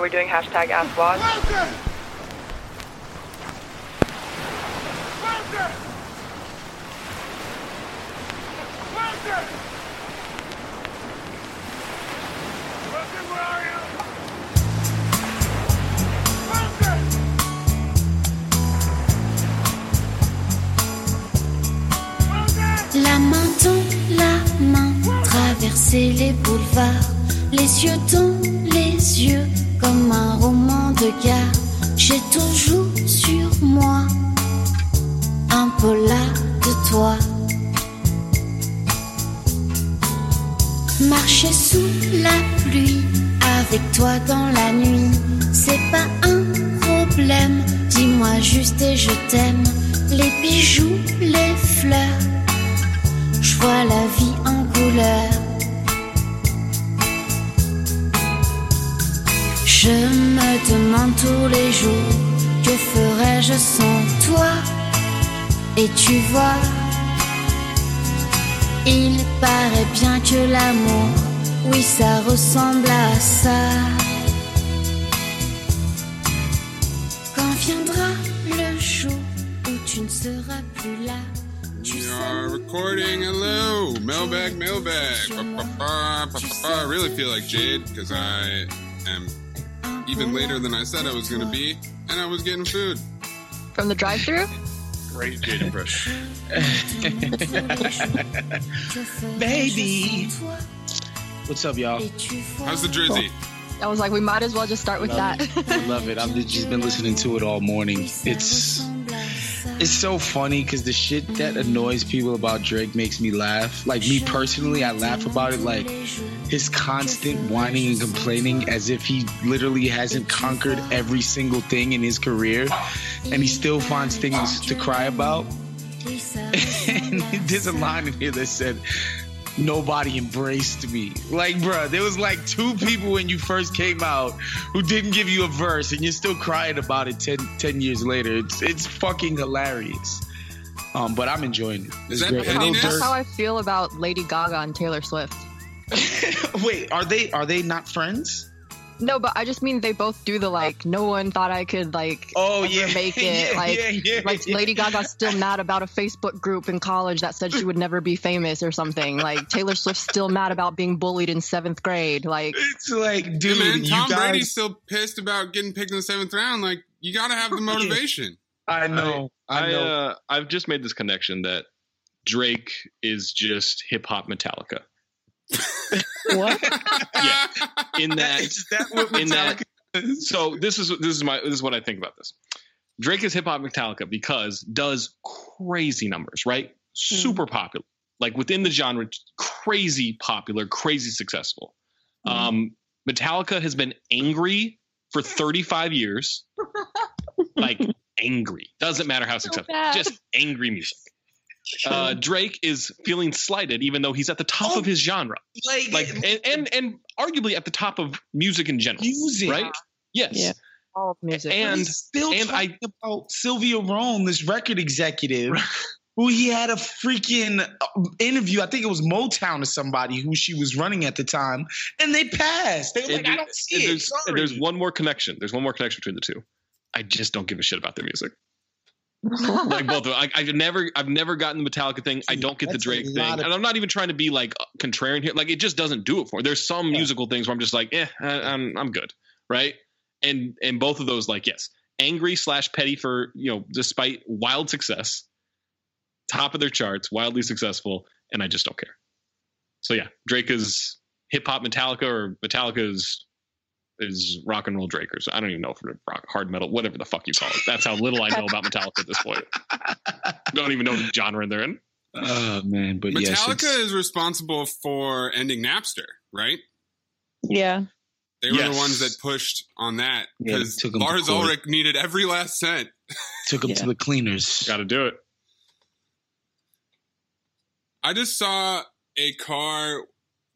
Are we doing hashtag Ask? Wilson! La main dans la main, traverser les boulevards, les yeux dans les yeux, comme un roman de gare. J'ai toujours sur moi un polar de toi. Marcher sous la pluie, avec toi dans la nuit, c'est pas un problème. Dis-moi juste et je t'aime. Les bijoux, les fleurs, je vois la vie en couleur. Tous les jours que ferais-je sans toi? Et tu vois, il paraît bien que l'amour, oui, ça ressemble à ça. Quand viendra le jour où tu ne seras plus là, tu We are recording. Hello, mailbag, mailbag. Ba, ba, ba, ba, ba, ba. I really feel like Jade because I am even later than I said I was going to be, and I was getting food. From the drive through Great Jade impression. Baby. What's up, y'all? How's the Drizzy? I was like, we might as well just start with that. I love it. I've just been listening to it all morning. It's It's so funny because the shit that annoys people about Drake makes me laugh. Like me personally, I laugh about it. Like his constant whining and complaining as if he literally hasn't conquered every single thing in his career, and he still finds things to cry about. and there's a line in here that said, nobody embraced me. Like, bruh, there was like two people when you first came out who didn't give you a verse, and you're still crying about it 10, 10 years later. It's it's fucking hilarious. Um, but I'm enjoying it. It's Is that great. And pettiness? Lil That's how I feel about Lady Gaga and Taylor Swift. Wait, are they are they not friends? No, but I just mean they both do the like. No one thought I could like. Oh ever yeah, make it. Yeah, like, yeah, yeah, like yeah. Lady Gaga's still mad about a Facebook group in college that said she would never be famous or something. Like Taylor Swift's still mad about being bullied in seventh grade. Like, It's like, Hey, dude, man, you Tom guys. Brady's still pissed about getting picked in the seventh round. Like, you got to have the motivation. I know, I, I, know. uh, I've just made this connection that Drake is just hip hop Metallica. What? Yeah. In that, is that what in that- so this is this is my this is what I think about this. Drake is hip hop Metallica because does crazy numbers, right? Super popular, like within the genre, crazy popular, crazy successful. Um, Metallica has been angry for 35 years, like angry. Doesn't matter how successful, bad. just angry music. Uh, Drake is feeling slighted, even though he's at the top of his genre, Like, like and, and and arguably at the top of music in general, music, right? Yes. Yeah. all of music. And- He's still and talking about Sylvia Rhone, this record executive, who he had a freaking uh, interview. I think it was Motown or somebody who she was running at the time, and they passed. They were like, And "I don't see it." there's, Sorry. there's one more connection. There's one more connection between the two. I just don't give a shit about their music. like both of them. I, I've never, I've never gotten the Metallica thing. I don't get the That's Drake thing, of- and I'm not even trying to be like contrarian here. Like it just doesn't do it for me. There's some Yeah. musical things where I'm just like, eh, I, I'm, I'm good, right? And and both of those, like, yes, angry slash petty for you know, despite wild success, top of their charts, wildly successful, and I just don't care. So yeah, Drake is hip hop Metallica, or Metallica is is rock and roll Drake, or so- I don't even know if it's rock, hard metal, whatever the fuck you call it. That's how little I know about Metallica at this point. don't even know the genre they're in. Oh man, but Metallica it's- is responsible for ending Napster, right? Yeah. They were Yes. the ones that pushed on that because took 'em to Lars. Ulrich needed every last cent. took him Yeah. to the cleaners. Got to do it. I just saw a car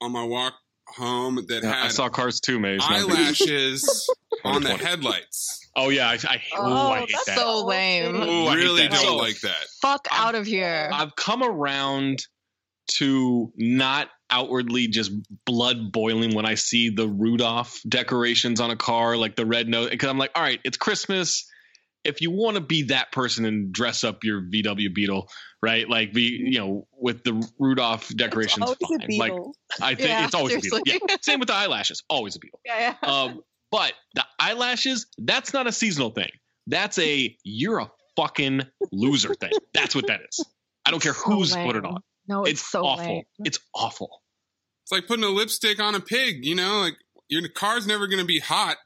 on my walk home that I had saw Cars too, Maze. eyelashes on the headlights. Oh yeah, I, I, Oh, ooh, I oh, hate that's that. so lame. Ooh, I really don't So, like that. Fuck I'm- out of here. I've come around to not outwardly just blood boiling when I see the Rudolph decorations on a car, like the red nose, because I'm like, all right, it's Christmas. If you want to be that person and dress up your VW Beetle, right? Like be, you know, with the Rudolph decorations, Always a fine. Like. I think Yeah, it's always a. Beetle. Yeah. Same with the eyelashes, always a Beetle. yeah, yeah. Um, but the eyelashes, that's not a seasonal thing. That's a you're a fucking loser thing. That's what that is. I don't care So who's put it on. No, It's, it's, so awful. lame. It's awful. It's like putting a lipstick on a pig, you know? Like your car's never going to be hot.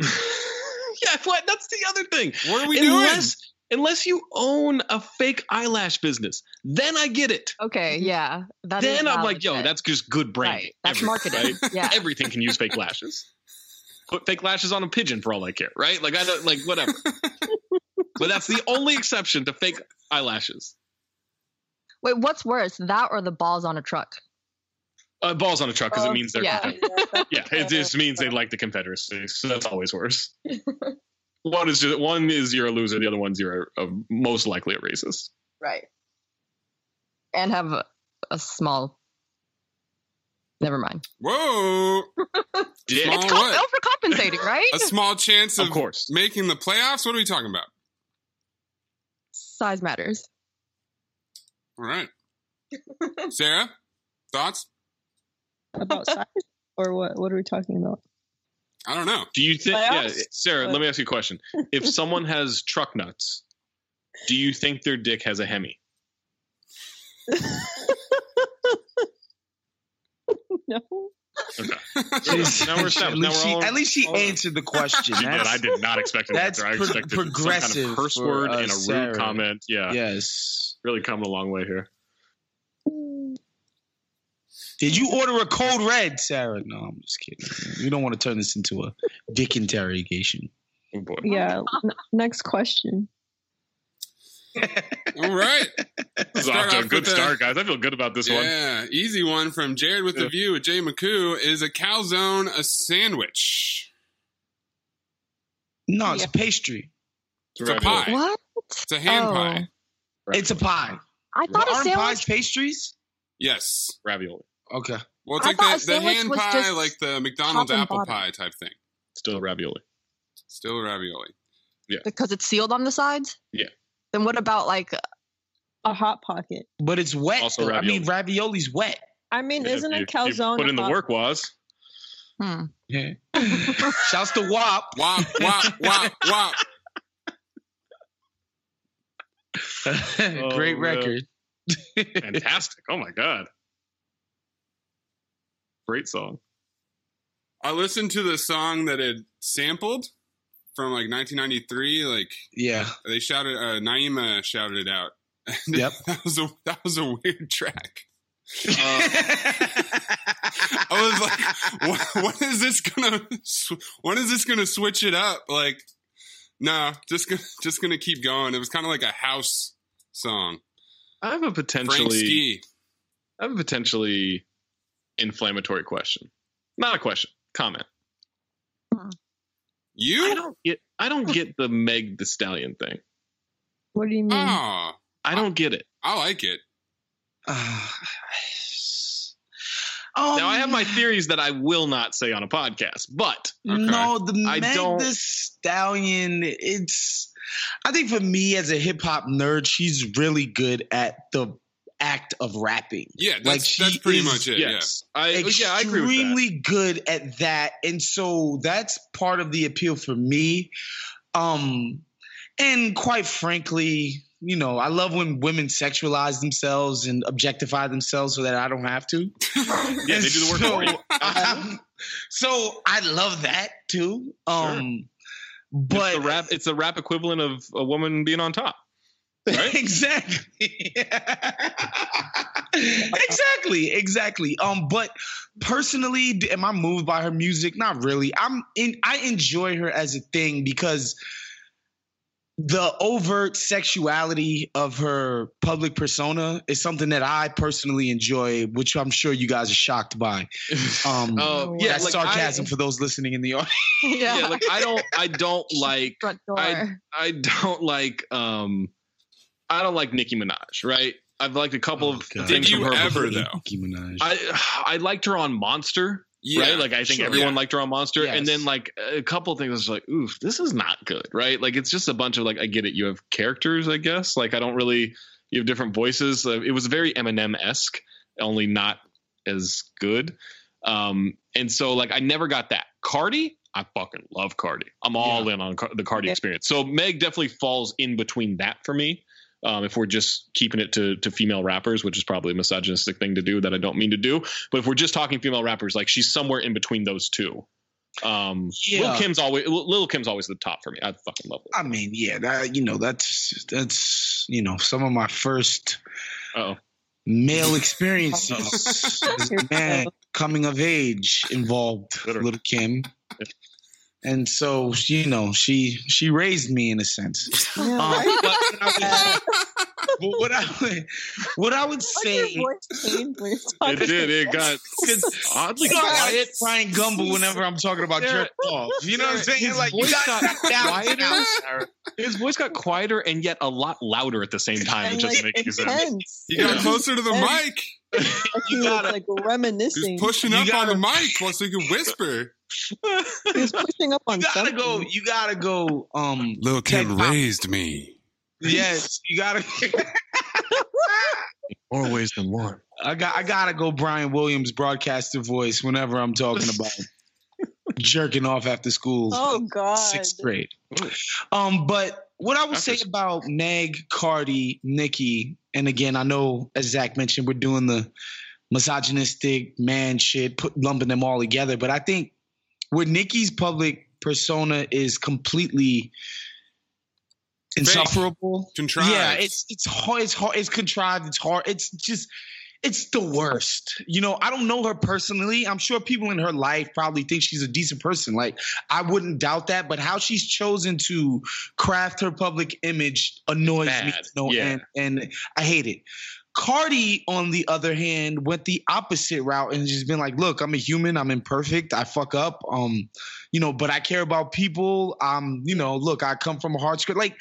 yeah, what? That's the other thing. What are we unless, Unless you own a fake eyelash business, then I get it. Okay, mm-hmm. yeah. That is then I'm like, yo, but- that's just good branding. Right, that's Everything, marketing. right? Yeah. Everything can use fake lashes. Put fake lashes on a pigeon for all I care, right? Like I don't like whatever. but that's the only exception to fake eyelashes. Wait, what's worse, that or the balls on a truck? Uh, balls on a truck because it means they're Yeah. Confederate. yeah. It just means they like the Confederacy, so that's always worse. one is just one is you're a loser, the other one's you're a, a most likely a racist. Right. And have a, a small. Never mind. Whoa. Dick. It's comp- overcompensating, right? A small chance of, Of course. making the playoffs? What are we talking about? Size matters. All right. Sarah, thoughts? About size? Or what? What are we talking about? I don't know. Do you think? Yeah, Sarah. What? Let me ask you a question. If someone has truck nuts, do you think their dick has a hemi? no. Okay. Now we're at least she, all- at least she all- answered the question. She did. I did not expect an that's answer. I pro- expected some kind progressive of curse word us, and a rude Sarah. comment. Yeah. Yes. Really coming a long way here. Did you order a cold red, Sarah? No, I'm just kidding. We don't want to turn this into a dick interrogation. Oh boy. Yeah. n- next question. All right. This is off to a good with a- start, guys. I feel good about this one. Yeah, easy one from Jared with the view with Jay McCoo. Is a calzone a sandwich? No, it's Yeah. pastry. It's a pie. What? It's a hand Oh. pie. It's a pie. I thought a Aren't sandwich. pies pastries? Yes. Ravioli. Okay. Well, it's I like thought the, the hand pie, like the McDonald's apple bottom. pie type thing. Still ravioli. Still ravioli. Yeah. Because it's sealed on the sides. Yeah. Then what about like? A hot pocket. But it's wet. Also though. I mean, ravioli's wet. I mean, If isn't you- a you calzone? Put in the hot- work was. Hmm. Yeah. Shouts to WAP. Wop, wop, wop, wop. Great man. record. Fantastic. Oh my god. Great song. I listened to the song that it sampled from like 1993. Like Yeah. they shouted, uh, Naima shouted it out. Yep. that was a that was a weird track. Uh, I was like, what, when is this gonna? When is this gonna switch it up? Like, no, just gonna just gonna keep going. It was kind of like a house song. I have a Frank potentially Ski. I have a potentially inflammatory question. Not a question. Comment. I You? don't get I don't get the Meg Thee Stallion thing. What do you mean? Oh, I don't get it. I like it. um, Now I have my theories that I will not say on a podcast, but No, the I Meg don't- the Stallion. It's. I think for me as a hip hop nerd, she's really good at the act of rapping. Yeah, that's Like, she that's pretty is- much it. yes, I yeah I agree with extremely good at that and so that's part of the appeal for me um and quite frankly you know i love when women sexualize themselves and objectify themselves so that i don't have to Yeah, they do the work so, for you. um, so i love that too um but it's the rap it's the rap equivalent of a woman being on top. Right? exactly. exactly, exactly. Um, but personally, am I moved by her music? Not really. I'm in. I enjoy her as a thing because the overt sexuality of her public persona is something that I personally enjoy, which I'm sure you guys are shocked by. Um, Oh, yeah, that's like, sarcasm I- for those listening in the audience. yeah. yeah, like I don't I don't like front door. I I don't like um I don't like Nicki Minaj, right? I've liked a couple of God. things Did from her ever, though? Nicki Minaj. I I liked her on Monster, Yeah, right? Like I think sure, everyone yeah. liked her on Monster, and then like a couple of things I was like, oof, this is not good, right? Like it's just a bunch of like I get it, you have characters, I guess. Like I don't really you have different voices. Uh, It was very Eminem esque, only not as good. Um, and so like I never got that. Cardi, I fucking love Cardi. I'm all in on the Cardi Yeah. experience. So Meg definitely falls in between that for me. Um, if we're just keeping it to to female rappers, which is probably a misogynistic thing to do that I don't mean to do, but if we're just talking female rappers, like she's somewhere in between those two. Um, Lil Kim's always Lil Kim's always the top for me. I fucking love I mean, yeah, that you know, that's that's you know, some of my first her. Oh, male experiences man coming of age involved Literally. little Kim. And so, you know, she she raised me in a sense. Um, but what I would, but what I would, what I would say, your voice change when you're it did. It got oddly I quiet. like Bryant Gumbel whenever I'm talking about Sarah- jerk off. You know what I'm saying? his Like you voice got got down, quieter. down, His voice got quieter and yet a lot louder at the same time. It And, doesn't like, make any sense. intense. He got closer to the Yeah. mic. Like he was gotta- like He's reminiscing. pushing You up on the gotta- mic so he can whisper. He was pushing up on You gotta something. go. You gotta go. Um, Lil Kim raised me. yes, you gotta. More ways than one. I got I gotta go Brian Williams broadcaster voice whenever I'm talking about jerking off after school. Oh God! Sixth grade. Um, but what I would say about Meg, Cardi, Nicki, and again, I know as Zach mentioned, we're doing the misogynistic man shit, put lumping them all together. But I think where Nikki's public persona is completely insufferable. Contrived. Yeah, it's it's hard. It's hard. It's contrived. It's hard. It's just. It's the worst. You know, I don't know her personally. I'm sure people in her life probably think she's a decent person. Like, I wouldn't doubt that. But how she's chosen to craft her public image annoys me no Yeah. end. And I hate it. Cardi, on the other hand, went the opposite route and just been like, "Look, I'm a human. I'm imperfect. I fuck up. Um, you know, but I care about people. Um, you know, look, I come from a hard script. Like,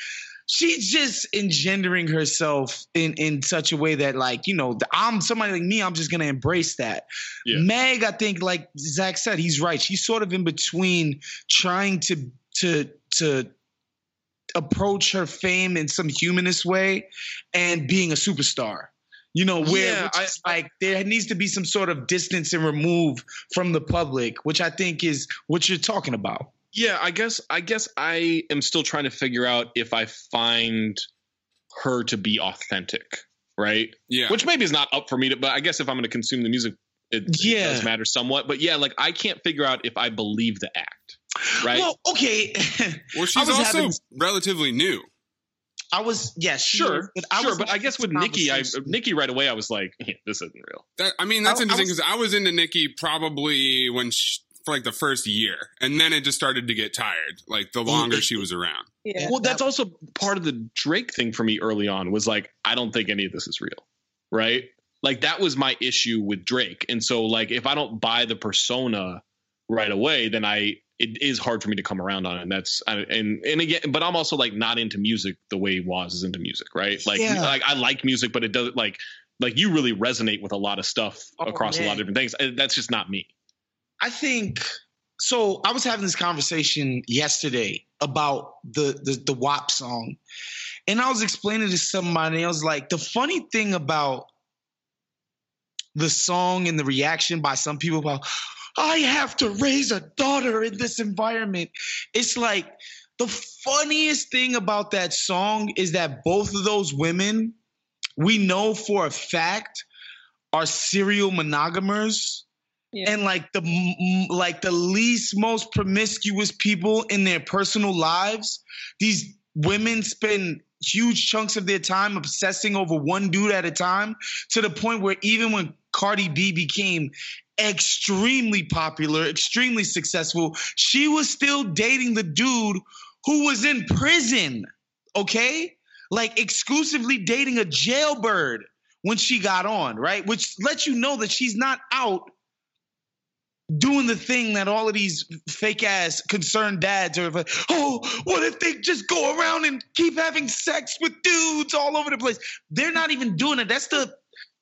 she's just engendering herself in in such a way that, like, you know, I'm somebody like me. I'm just gonna embrace that. Yeah. Meg, I think, like Zach said, he's right. She's sort of in between trying to to to approach her fame in some humanist way and being a superstar. You know, where Yeah, which is like there needs to be some sort of distance and remove from the public, which I think is what you're talking about. Yeah, I guess I guess I am still trying to figure out if I find her to be authentic, right? Yeah. Which maybe is not up for me to, but I guess if I'm going to consume the music, it, it Yeah. does matter somewhat. But yeah, like I can't figure out if I believe the act, right? Well, okay. Well, she's also having- relatively new. I was yes, she sure, is, but I sure, was but I guess with Nikki, I uh, Nikki right away, I was like, "Yeah, this isn't real. That, I mean, that's I- I interesting because I was into Nikki probably when she, for like the first year, and then it just started to get tired. Like the longer she was around. Yeah. well, that's also part of the Drake thing for me early on was like, I don't think any of this is real, right? Like that was my issue with Drake, and so like if I don't buy the persona right away, then I it is hard for me to come around on it. And that's and and again, but I'm also like not into music the way Waz is into music, right? Like Yeah. like I like music, but it doesn't like like you really resonate with a lot of stuff Oh, across a lot of different things. That's just not me. I think so. I was having this conversation yesterday about the the, the WAP song, and I was explaining to somebody. I was like, the funny thing about the song and the reaction by some people about I have to raise a daughter in this environment. It's like the funniest thing about that song is that both of those women, we know for a fact, are serial monogamers Yeah. and like the like the least most promiscuous people in their personal lives these women spend huge chunks of their time obsessing over one dude at a time to the point where even when Cardi B became extremely popular, extremely successful, she was still dating the dude who was in prison. Okay? Like exclusively dating a jailbird when she got on, right? Which lets you know that she's not out doing the thing that all of these fake ass concerned dads are like, oh, what if they just go around and keep having sex with dudes all over the place? They're not even doing it. That's the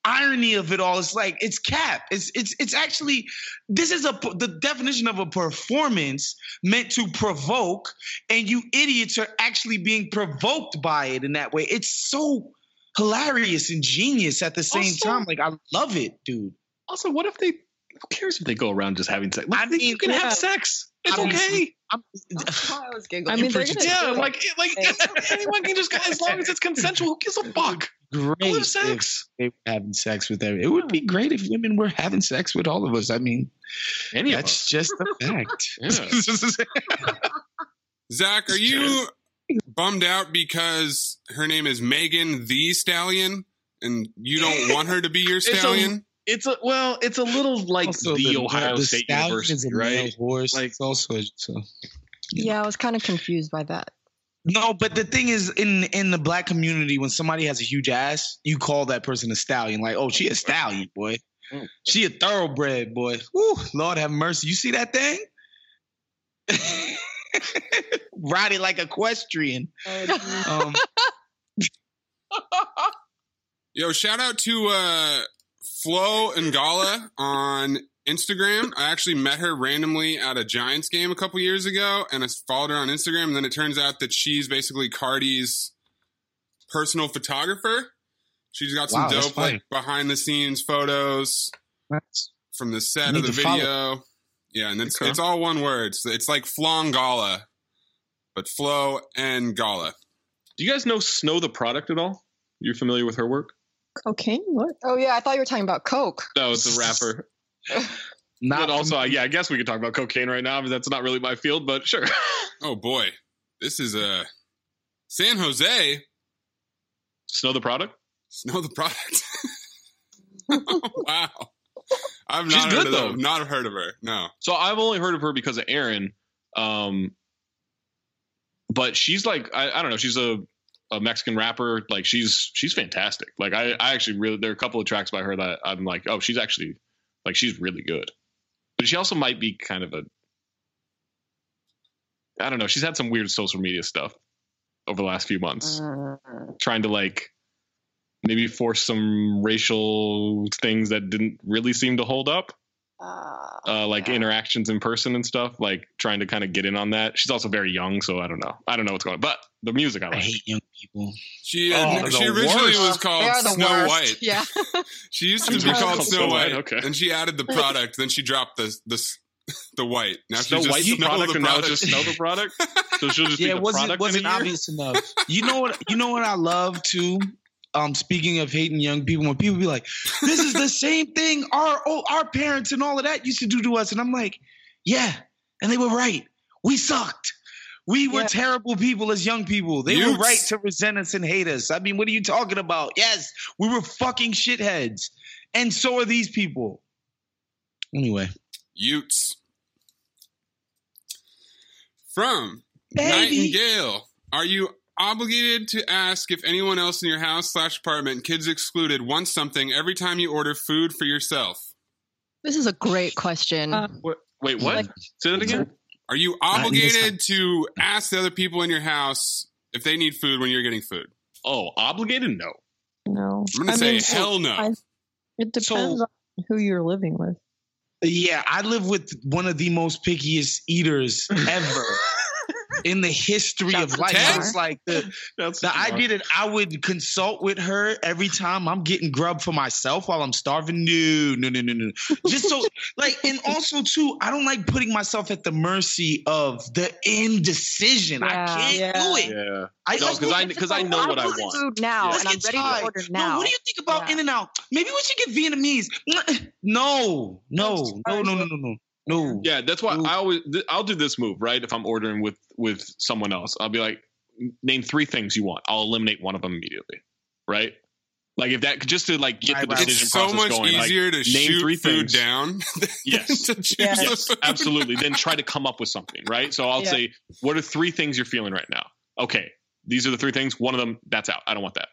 irony of it all. It's like it's cap. It's it's it's actually this is a the definition of a performance meant to provoke, and you idiots are actually being provoked by it in that way. It's so hilarious and genius at the same Also- time. Like I love it, dude. Also, what if they? Who cares if they go around just having sex? Like, I mean, you can yeah. have sex. It's I mean, okay. I'm, I was giggling. I mean, they're preaching gonna Yeah, like like anyone can just as long as it's consensual. Who gives a fuck? Great Go have if sex. they were having sex with them. It would be great if women were having sex with all of us. I mean, Any that's just a fact. Yeah. Zach, are you bummed out because her name is Megan Thee Stallion, and you don't want her to be your stallion? It's a well, it's a little like Also, the, Ohio the State stallion University, is a male right? horse. Like- it's also so. yeah, I was kind of confused by that. No, but the thing is, in in the black community, when somebody has a huge ass, you call that person a stallion. Like, oh, she a stallion, boy. She a thoroughbred, boy. Woo, Lord have mercy. You see that thing? Ride it like equestrian. Um, Yo, shout out to uh, Flo and Gala on Instagram. I actually met her randomly at a Giants game a couple years ago, and I followed her on Instagram. And then it turns out that she's basically Cardi's personal photographer. She's got some Wow, dope like behind the scenes photos that's- from the set of the to follow. video. Yeah, and it's Okay. it's all one word. So it's like Flongala, but Flo and Gala. Do you guys know Snow Tha Product at all? You're familiar with her work? Cocaine? What? Oh yeah, I thought you were talking about Coke. No, it's a rapper. Not but also, uh, yeah, I guess we could talk about cocaine right now, but that's not really my field. But sure. Oh boy, this is a San Jose. Snow Tha Product. Snow Tha Product. wow, I've She's not good, heard of though. her. Not heard of her. No. So I've only heard of her because of Aaron. Um, but she's like, I, I don't know, she's a, a Mexican rapper. Like she's she's fantastic. Like I, I actually really there are a couple of tracks by her that I'm like, oh, she's actually like she's really good. But she also might be kind of a I don't know. She's had some weird social media stuff over the last few months, mm. trying to like maybe force some racial things that didn't really seem to hold up uh, like interactions in person and stuff, like trying to kind of get in on that. She's also very young, so I don't know. I don't know what's going on. But the music I I hate young people. She Oh, she originally worst. was called They are the Snow worst. White. Yeah. She used to be called called Snow Snow White, White. okay. Then she added the product. then she dropped the the the white. Now Snow she's just White's the Snow product, the and now it's just Snow Tha Product. So she'll just be Yeah, the it wasn't product wasn't in a year? obvious enough. You know what? You know what I love too. Um, speaking of hating young people, when people be like, "This is the same thing our oh, our parents and all of that used to do to us," and I'm like, "Yeah," and they were right. We sucked. We were Yeah. terrible people as young people. They were right to resent us and hate us. I mean, what are you talking about? Yes, we were fucking shitheads, and so are these people. Anyway, Utes. From Baby. Nightingale. Are you obligated to ask if anyone else in your house slash apartment, kids excluded, wants something every time you order food for yourself? This is a great question. Uh, What- Wait, what? Like- Say that again. Are you obligated to ask the other people in your house if they need food when you're getting food? Oh, obligated? No. No. I'm gonna I say mean, hell no. I- it depends So- on who you're living with. Yeah, I live with one of the most pickiest eaters ever in the history of life. Ted? It's like the, That's the idea that I would consult with her every time I'm getting grub for myself while I'm starving. No, no, no, no, no. Just so like, and also too, I don't like putting myself at the mercy of the indecision. I can't Yeah. do it. Yeah. I, No, because I- let's 'cause I know what I want. food now, Let's and I'm get ready Thai. to order No, what do you think about Yeah. In and Out? Maybe we should get Vietnamese. No, no, no, no, no, no, no. No. Yeah, that's why Ooh. I always th- I'll do this move right if I'm ordering with with someone else. I'll be like, name three things you want. I'll eliminate one of them immediately. Right? Like if that just to like get Right, the right. decision It's so process much going. like, easier to name shoot three food things. down than Yes. to choose Yeah. Yes, absolutely. Then try to come up with something, right? So I'll Yeah. say, what are three things you're feeling right now? Okay, these are the three things. One of them, that's out. I don't want that.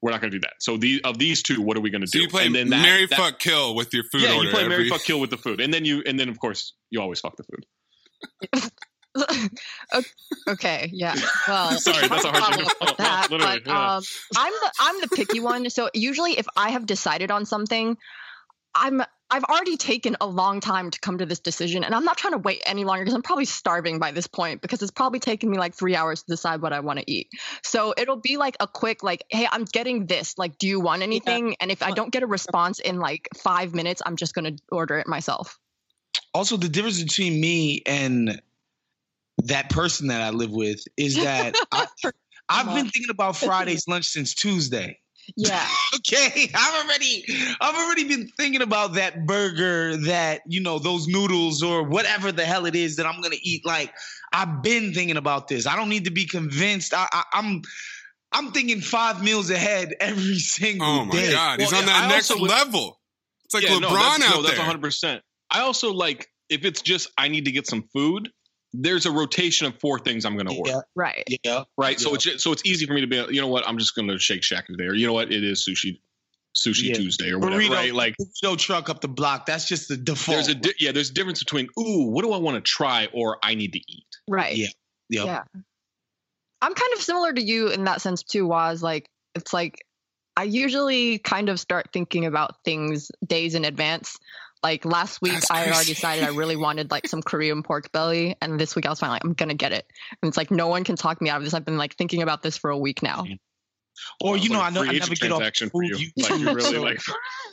We're not going to do that. So the of these two, what are we going to So do? you play and then that- Mary that- Fuck Kill with your food yeah, order. you play Mary Fuck Kill with the food, and then you and then of course you always fuck the food. okay, yeah. Well, Sorry, that's a hard thing to follow follow. that, Literally, but yeah. um, I'm the I'm the picky one. So usually, if I have decided on something, I'm I've already taken a long time to come to this decision, and I'm not trying to wait any longer because I'm probably starving by this point because it's probably taken me like three hours to decide what I want to eat. So it'll be like a quick like, hey, I'm getting this. Like, do you want anything? And if I don't get a response in like five minutes, I'm just gonna order it myself. Also, the difference between me and that person that I live with is that I, I've been thinking about Friday's lunch since Tuesday. Yeah. Okay, I've already, I've already been thinking about that burger, that you know, those noodles or whatever the hell it is that I'm gonna eat. Like, I've been thinking about this. I don't need to be convinced. I, I, I'm, I'm thinking five meals ahead every single day. Oh my day. god, he's Well, on that I next would- level. It's like Yeah, LeBron no, that's, out no, that's there. 100. percent I also like if it's just I need to get some food. There's a rotation of four things I'm going to order. Yeah, Right. yeah. Right. So it's so it's easy for me to be. You know what? I'm just going to Shake Shack today, or you know what? It is sushi, sushi Yeah. Tuesday, or whatever. Burrito, Right. Like burrito truck up the block. That's just the default. there's a di- yeah. There's a difference between ooh, what do I want to try, or I need to eat. Right. Yeah. Yep. Yeah. I'm kind of similar to you in that sense too, was like it's like I usually kind of start thinking about things days in advance. Like last week That's I had already decided I really wanted like some Korean pork belly and this week I was finally like I'm gonna get it. And it's like no one can talk me out of this. I've been like thinking about this for a week now. Or you know, like I a know I agent never get off transaction for food you. Like you're really like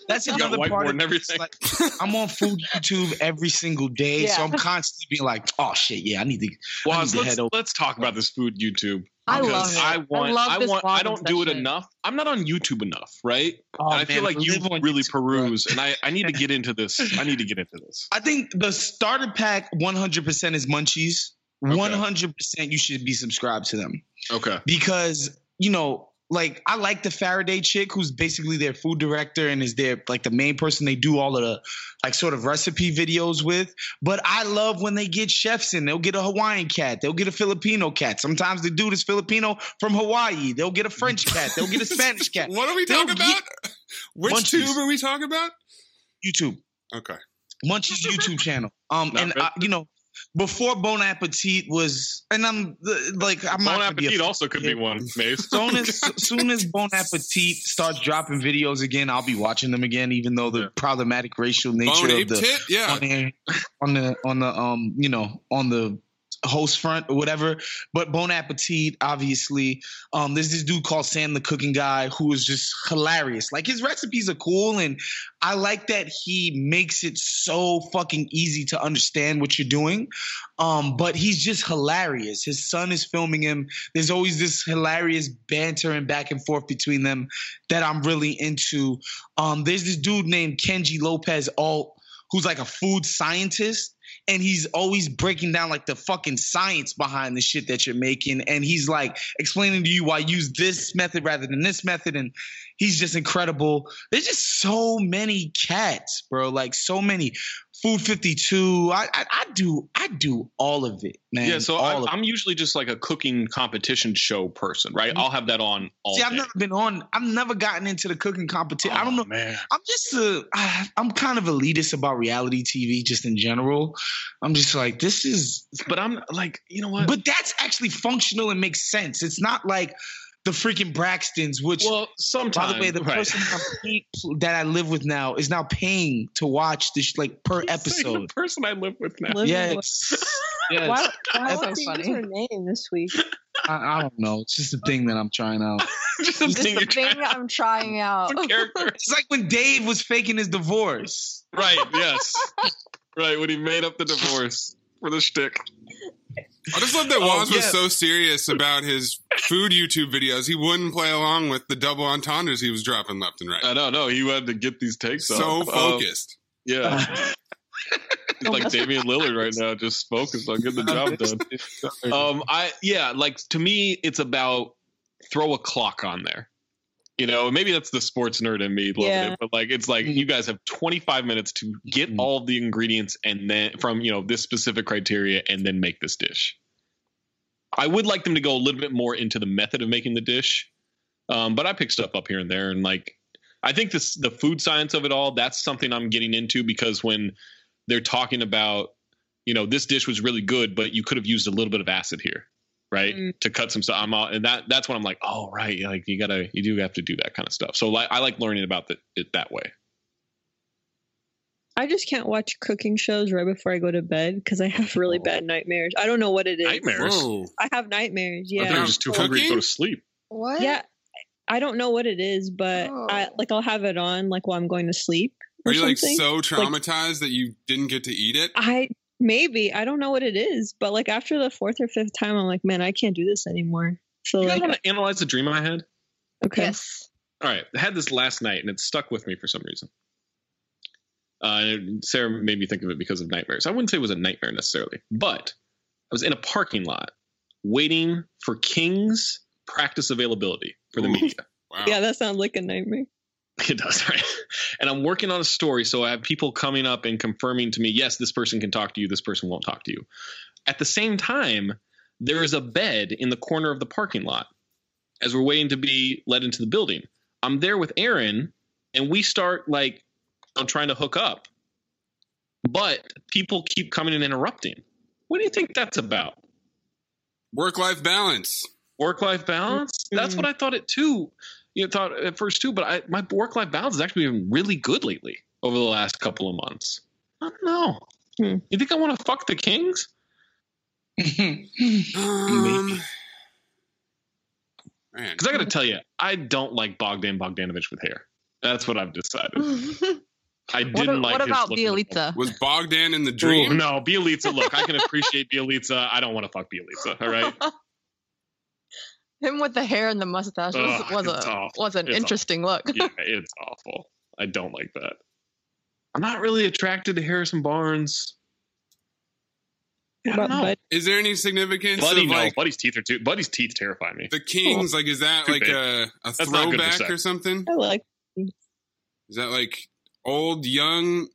that's you got another whiteboard part of it. everything. Like, I'm on food YouTube every single day, so I'm constantly being like, "Oh shit, yeah, I need to." Well, I need let's to head over. let's talk about this food YouTube. I Because love it. I want. love I, want. I don't do it session. enough. I'm not on YouTube enough, right? Oh, and I feel like you live really YouTube, peruse, and I, I need to get into this. I need to get into this. I think the starter pack 100% is Munchies. 100% you should be subscribed to them Okay. because you know like I like the Faraday chick who's basically their food director and is their like the main person they do all of the like sort of recipe videos with. But I love when they get chefs in. They'll get a Hawaiian cat. They'll get a Filipino cat. Sometimes the dude is Filipino from Hawaii. They'll get a French cat. They'll get a Spanish cat. What are we They'll talking get- about? Which Munchies. tube are we talking about? YouTube. Okay. Munchies YouTube channel. Um, Not and bad. uh, you know, before Bon Appetit was, and I'm like, I'm Bon not gonna be a Appetit also could be one, Mace. soon as soon as Bon Appetit starts dropping videos again, I'll be watching them again, even though the Yeah. problematic racial nature Bone of the tit? Yeah. on the on the on the um you know on the host front or whatever. But Bon Appetit, obviously, um, there's this dude called Sam the Cooking Guy who is just hilarious. Like his recipes are cool, and I like that he makes it so fucking easy to understand what you're doing. Um, but he's just hilarious. His son is filming him. There's always this hilarious banter and back and forth between them that I'm really into. Um, there's this dude named Kenji Lopez Alt who's like a food scientist and he's always breaking down like the fucking science behind the shit that you're making. And he's like explaining to you why use this method rather than this method. And he's just incredible. There's just so many cats bro. Like so many food 52 i i, I do i do all of it man Yeah, so all I, I'm usually just like a cooking competition show person, right? Mm-hmm. I'll have that on all See, I've never been on. I've never gotten into the cooking competition. I don't Oh, know. man. I'm just a. I- I'm kind of elitist about reality TV, just in general. I'm just like, this is. But I'm like, you know what? But that's actually functional and makes sense. It's not like the freaking Braxtons, which. well, by the way, the right. person that I live with now is now paying to watch this like per Saying the episode. person I live with now. Living Yes. with- yes. Why, why That's won't so you use funny. her name this week? I, I don't know. It's just a thing that I'm trying out. just a Just thing the you're thing trying I'm trying out. out. character. It's like when Dave was faking his divorce. right, yes. right, when he made up the divorce for the shtick. I just love that Oh, Waz was so serious about his food YouTube videos. He wouldn't play along with the double entendres he was dropping left and right. I don't know. He had to get these takes so off. Um, focused. yeah. He's like Damian Lillard right now, just focused on getting the job done. Um, I yeah, like to me, it's about throw a clock on there. You know, maybe that's the sports nerd in me loving Yeah. it, but like it's like you guys have 25 minutes to get Mhm. all of the ingredients and then from you know this specific criteria and then make this dish. I would like them to go a little bit more into the method of making the dish, um, but I pick stuff up here and there, and like I think this the food science of it all. That's something I'm getting into because when they're talking about you know this dish was really good, but you could have used a little bit of acid here, right, Mm. to cut some stuff. I'm all, and that that's when I'm like, oh right, like you gotta you do have to do that kind of stuff. So like I like learning about the, it that way. I just can't watch cooking shows right before I go to bed because I have really bad nightmares. I don't know what it is. Nightmares. Whoa. I have nightmares. yeah I thought you Yeah. just too hungry to go to sleep. What? Yeah. I don't know what it is, but I Oh. like I'll have it on like while I'm going to sleep. Are you like so traumatized that you didn't get to eat it? I maybe I don't know what it is, but like after the fourth or fifth time, I'm like, man, I can't do this anymore. So You like, want to analyze the dream I had? okay, Yes. All right, I had this last night and it stuck with me for some reason. Uh, Sarah made me think of it because of nightmares. I wouldn't say it was a nightmare necessarily, but I was in a parking lot waiting for King's practice availability for the Ooh. media. Wow. yeah, that sounds like a nightmare. It does, right? And I'm working on a story, so I have people coming up and confirming to me, yes, this person can talk to you, this person won't talk to you. At the same time, there is a bed in the corner of the parking lot as we're waiting to be let into the building. I'm there with Aaron, and we start like I'm trying to hook up, but people keep coming and interrupting. What do you think that's about? Work life balance. Work life balance? That's what I thought it too. You know, thought at first too, but I, my work life balance has actually been really good lately over the last couple of months. I don't know. Hmm. You think I want to fuck the Kings? Um, Because I got to tell you, I don't like Bogdan Bogdanovich with hair. That's what I've decided. I didn't like. what about look Bjelica? was Bogdan in the Ooh, dream? no, Bjelica. Look, I can appreciate Bjelica. I don't want to fuck Bjelica. All right. Him with the hair and the mustache was, Ugh, was a awful. was an It's interesting look. yeah, it's awful. I don't like that. I'm not really attracted to Harrison Barnes. I don't know. Is there any significance Buddy, of no. like Buddy's teeth are too. Buddy's teeth terrify me. the Kings? Like, is that Too like big. a, a That's not good for throwback or something? I like Is that like old, young, or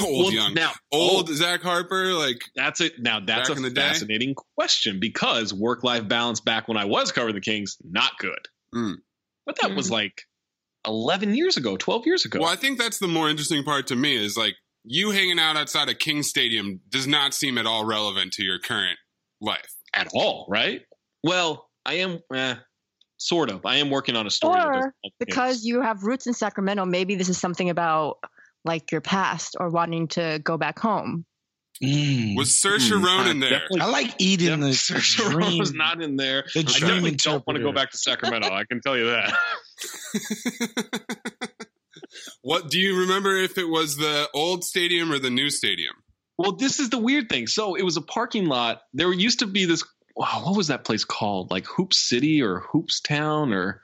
old, Well, young, now old oh, Zach Harper? Like, That's it. Now that's Back a in the day? fascinating question because work-life balance back when I was covering the Kings not good. Mm. But that was like 11 years ago, 12 years ago. well, I think that's the more interesting part to me is like you hanging out outside of King Stadium does not seem at all relevant to your current life. At all, right? Well, I am eh, sort of. I am working on a story. Or because you have roots in Sacramento, maybe this is something about like your past or wanting to go back home. Mm. Was Saoirse Hmm, Ronan uh, there? I like eating the Saoirse Ronan was not in there. the I dream definitely don't want to go back to Sacramento. I can tell you that. what do you remember if it was the old stadium or the new stadium? Well, this is the weird thing. So it was a parking lot. There used to be this. Wow, what was that place called? Like Hoop City or Hoops Town or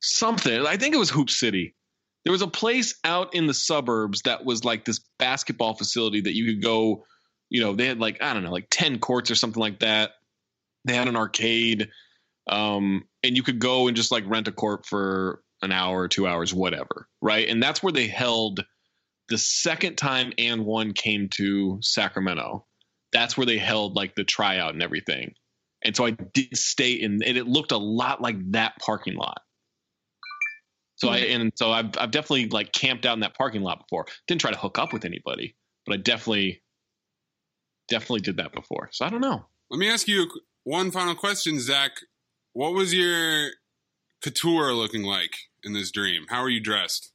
something. I think it was Hoop City. There was a place out in the suburbs that was like this basketball facility that you could go. You know, they had like I don't know, like ten courts or something like that. They had an arcade, um, and you could go and just like rent a court for an hour or two hours, whatever, right? And that's where they held the second time and one came to Sacramento, that's where they held like the tryout and everything. And so I did stay in, and it looked a lot like that parking lot. So I and so I've I've definitely like camped out in that parking lot before. Didn't try to hook up with anybody, but I definitely definitely did that before. So I don't know. Let me ask you one final question, Zach. What was your couture looking like in this dream? How were you dressed?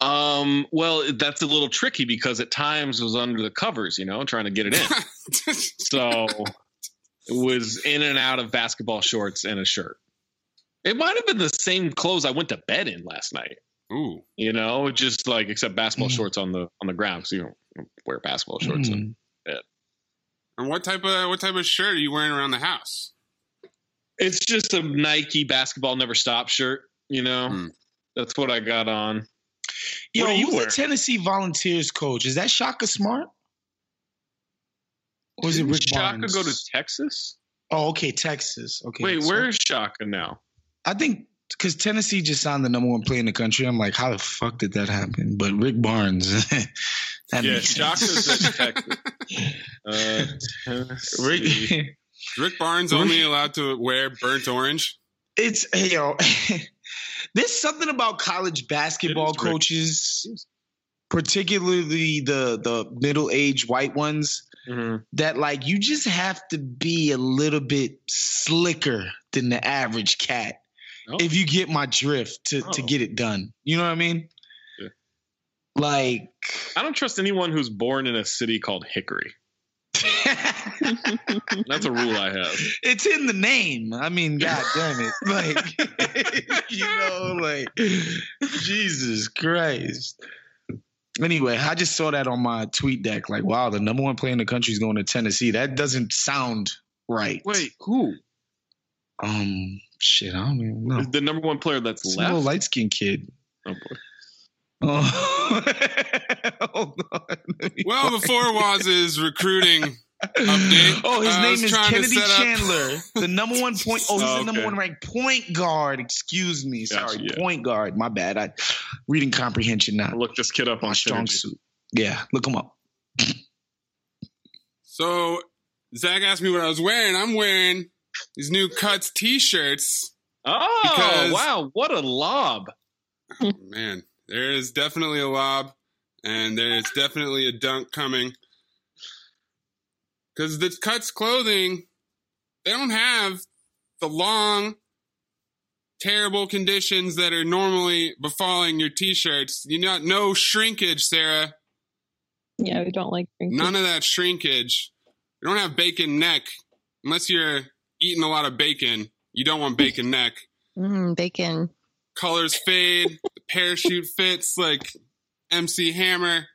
Um, well, that's a little tricky because at times it was under the covers, you know, trying to get it in. So it was in and out of basketball shorts and a shirt. It might have been the same clothes I went to bed in last night. Ooh. You know, just like except basketball Mm. shorts on the on the ground because you don't wear basketball shorts. Mm. And And what type of what type of shirt are you wearing around the house? it's just a Nike basketball never stop shirt. You know, Mm. that's what I got on. Yo, What do you who's wear? the Tennessee Volunteers coach? Is that Shaka Smart? Or is it Didn't Rick Shaka Barnes? go to Texas? Oh, okay, Texas. Okay. Wait, where is Shaka now? I think because Tennessee just signed the number one player in the country. I'm like, how the fuck did that happen? But Rick Barnes, that yeah, makes sense. At Texas. Uh, Tennessee. Rick, Rick Barnes only allowed to wear burnt orange. it's hey, yo. There's something about college basketball It is Rick. coaches, particularly the the middle aged white ones, Mhm. that like you just have to be a little bit slicker than the average cat Oh. if you get my drift to to Oh. get it done. You know what I mean? Yeah. Like I don't trust anyone who's born in a city called Hickory. That's a rule I have. it's in the name. I mean, god damn it. Like you know, like Jesus Christ. Anyway, I just saw that on my tweet deck. Like, wow, the number one player in the country is going to Tennessee. That doesn't sound right. Wait, who? Um, shit, I don't even know. The number one player that's It's a little left. light skinned kid. Oh boy. Oh. Hold on. Let me Well, find before it. Waz's recruiting update. Oh, his I name is trying to Kennedy Chandler, the number one point. Oh, he's Oh, the number one ranked point guard. Excuse me, Gotcha, sorry, yeah. point guard. My bad. I reading comprehension now. I'll look this kid up on My strong suit. Yeah, look him up. So Zach asked me what I was wearing. I'm wearing these new Cuts T-shirts. Oh Because- wow, what a lob! Man, there is definitely a lob, and there is definitely a dunk coming. Because the Cuts clothing, they don't have the long, terrible conditions that are normally befalling your T-shirts. You not no shrinkage, Sarah. Yeah, we don't like drinking. None of that shrinkage. You don't have bacon neck unless you're eating a lot of bacon. You don't want bacon neck. Mm, bacon. Colors fade. The parachute fits like MC Hammer.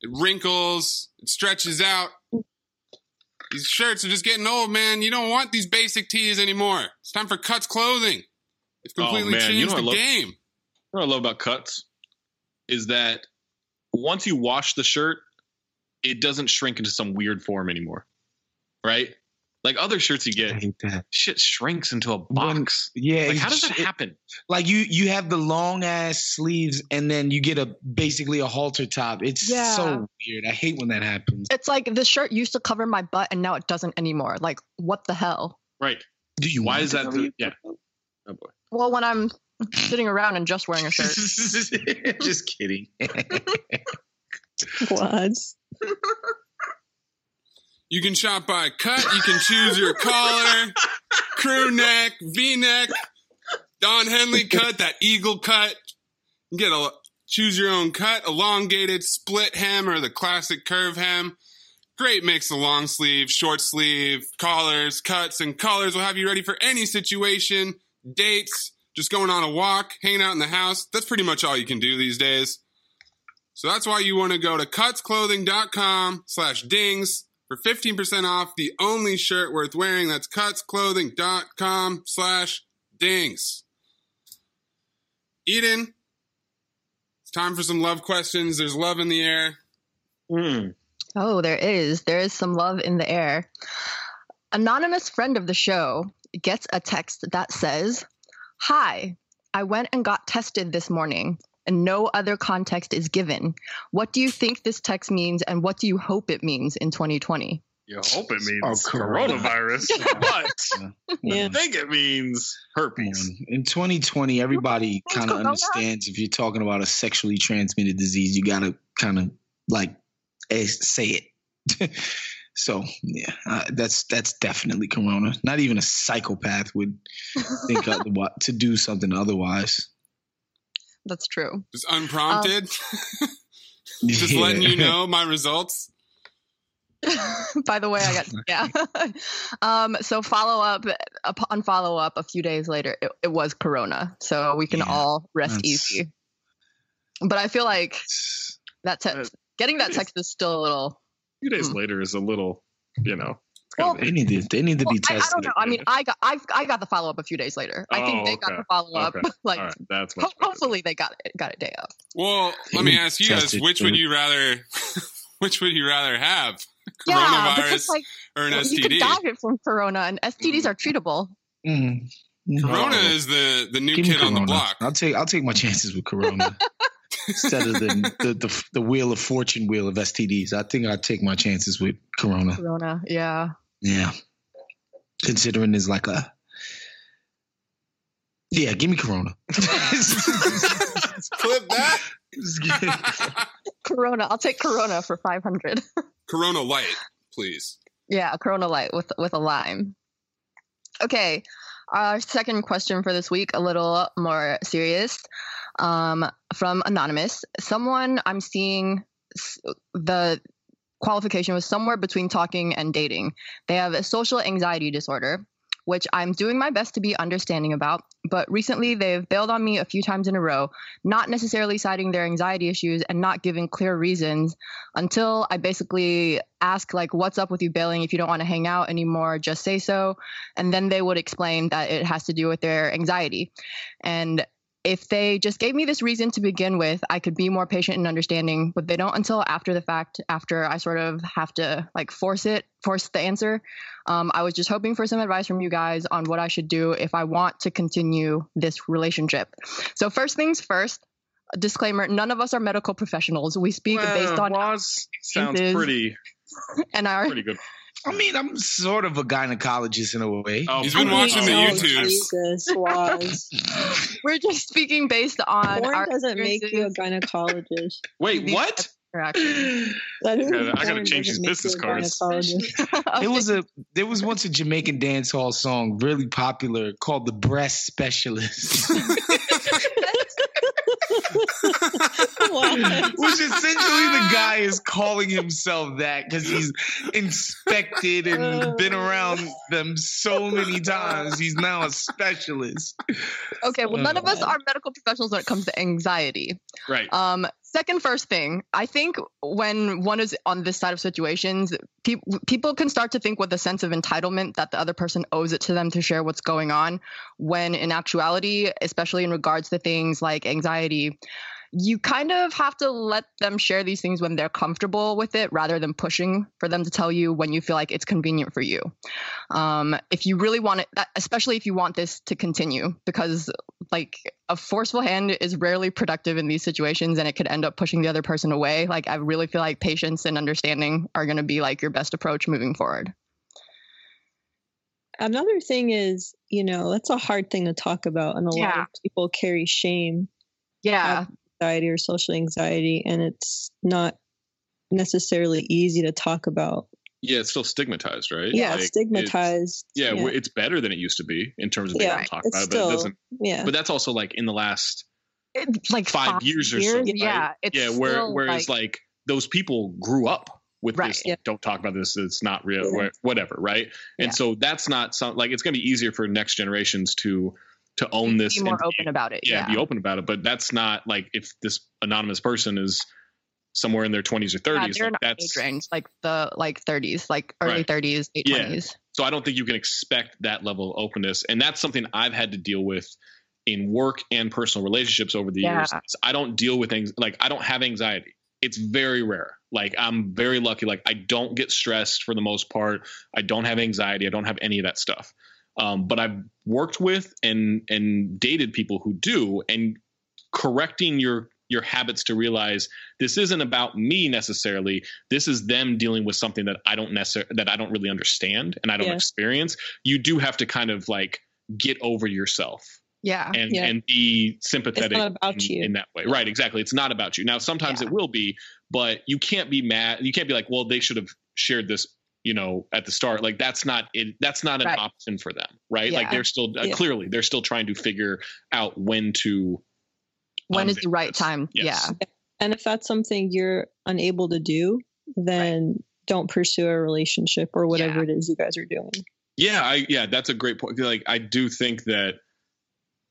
It wrinkles. It stretches out. These shirts are just getting old, man. You don't want these basic tees anymore. It's time for Cuts clothing. It's Oh, completely you changed know the what I love? game. what I love about cuts is that once you wash the shirt, it doesn't shrink into some weird form anymore. Right? Like other shirts you get, that. shit shrinks into a box. Yeah, Like how does that it- happen? Like you, you have the long ass sleeves, and then you get a basically a halter top. It's Yeah. so weird. I hate when that happens. It's like this shirt used to cover my butt and now it doesn't anymore. Like, what the hell? Right. Do you? Why is that? The, yeah. Oh boy. Well, when I'm sitting around and just wearing a shirt. Just kidding. Was. You can shop by cut. You can choose your collar, crew neck, V neck, Don Henley cut, that eagle cut. You get a choose your own cut, elongated, split hem, or the classic curve hem. Great mix of long sleeve, short sleeve, collars, cuts, and colors will have you ready for any situation, dates, just going on a walk, hanging out in the house. That's pretty much all you can do these days. So that's why you want to go to cutsclothing.com slash dings for 15% off the only shirt worth wearing. That's cutsclothing.com slash dings. Eden, it's time for some love questions. There's love in the air. Mm. Oh, there is. There is some love in the air. Anonymous friend of the show gets a text that says, Hi, I went and got tested this morning, and no other context is given. What do you think this text means, and what do you hope it means in 2020? You hope it means Oh, corona. coronavirus, but Yeah. I think it means herpes. Man, In 2020, everybody kind of understands if you're talking about a sexually transmitted disease, you got to kind of like eh, say it. so yeah, uh, that's that's definitely corona. Not even a psychopath would think to do something otherwise. That's true. Just unprompted. Just letting you know my results. By the way, I got yeah. um, so follow up upon follow up a few days later, it, it was Corona, so we can Yeah, all rest easy. But I feel like that text, getting that text is still a little. A few days Hmm. later is a little, you know. It's kind Well, They need to they need to Well, be I, I tested. don't know. I mean, I got I I got the follow up a few days later. I think Oh, they got the follow up Okay. like all right, that's ho- hopefully they got it got it day up. Well, let me ask you guys, which would you rather, which would you rather have, Yeah, coronavirus because like or an STD? you could STD? die from Corona, and STDs are treatable. Mm. Mm. Corona Oh. is the the new Give me kid on the block. I'll take I'll take my chances with Corona instead of the, the the the wheel of fortune wheel of STDs. I think I'd take my chances with Corona. Corona, yeah. Yeah, considering there's like a yeah. Give me Corona. Clip that. Corona. I'll take Corona for five hundred. Corona Light, please. Yeah, a Corona Light with with a lime. Okay, our second question for this week, a little more serious, um, from anonymous. Someone I'm seeing the qualification was somewhere between talking and dating. They have a social anxiety disorder, which I'm doing my best to be understanding about. But recently, they've bailed on me a few times in a row, not necessarily citing their anxiety issues and not giving clear reasons until I basically ask like what's up with you bailing if you don't want to hang out anymore just say so and then they would explain that it has to do with their anxiety and if they just gave me this reason to begin with i could be more patient and understanding but they don't until after the fact after i sort of have to like force it force the answer. Um, i was just hoping for some advice from you guys on what i should do if i want to continue this relationship. So first things first a disclaimer none of us are medical professionals. We speak based on sounds pretty and our pretty good. I mean, I'm sort of a gynecologist in a way. Oh, He's been watching the Oh, YouTubes. Jesus, was. we're just speaking based on Porn our doesn't make you a experiences. gynecologist. Wait, what? interaction. That is- I gotta- I gotta change doesn't these make you a business gynecologist. There was a there was once a Jamaican dance hall song really popular called the Breast Specialist. Wow. Which essentially the guy is calling himself that because he's inspected and been around them so many times. He's now a specialist. Okay, well, none of us are medical professionals when it comes to anxiety. Right. Um, second, first thing, I think when one is on this side of situations, pe- people can start to think with a sense of entitlement that the other person owes it to them to share what's going on, when in actuality, especially in regards to things like anxiety, you kind of have to let them share these things when they're comfortable with it rather than pushing for them to tell you when you feel like it's convenient for you. Um, if you really want it, especially if you want this to continue, because like a forceful hand is rarely productive in these situations and it could end up pushing the other person away. Like, I really feel like patience and understanding are going to be like your best approach moving forward. Another thing is, you know, that's a hard thing to talk about, and a lot of people carry shame, Yeah. Have anxiety or social anxiety, and it's not necessarily easy to talk about. Yeah, it's still stigmatized, right? Yeah, Like, it's- stigmatized. yeah, yeah. it's better than it used to be in terms of being Yeah, able to talk it's about it, but it doesn't. yeah. But that's also like in the last It's like five, years or so. right? Yeah. It's yeah, where, still, whereas like, those people grew up with Right. this. Yeah. Don't talk about this. It's not real. Yeah. Whatever, right? And Yeah. so that's not some like it's going to be easier for next generations to to own this be more open about it. yeah, Yeah. be open about it. But that's not like if this anonymous person is somewhere in their 20s or Yeah, 30s. they're like, not that's age range, like the like 30s, like early Right. 30s, late Yeah. 20s. so I don't think you can expect that level of openness, and that's something I've had to deal with in work and personal relationships over the years. Yeah. I don't deal with things like I don't have anxiety. It's very rare. Like I'm very lucky. Like I don't get stressed for the most part. I don't have anxiety. I don't have any of that stuff. Um, but I've worked with and and dated people who do, and correcting your your habits to realize this isn't about me necessarily. This is them dealing with something that I don't necessarily that I don't really understand and I don't Yeah. experience. You do have to kind of like get over yourself Yeah. and Yeah. and be sympathetic about in, you. in that way. Right, exactly. It's not about you. Now sometimes Yeah. it will be, but you can't be mad. You can't be like, well, they should have shared this, you know, at the start. Like that's not it. That's not an Right. option for them, right? Like they're still uh, Yeah. clearly they're still trying to figure out when to. When is the right this. time? Yes. Yeah. And if that's something you're unable to do, then don't pursue a relationship or whatever it is you guys are doing. Yeah, I yeah, that's a great point. Like I do think that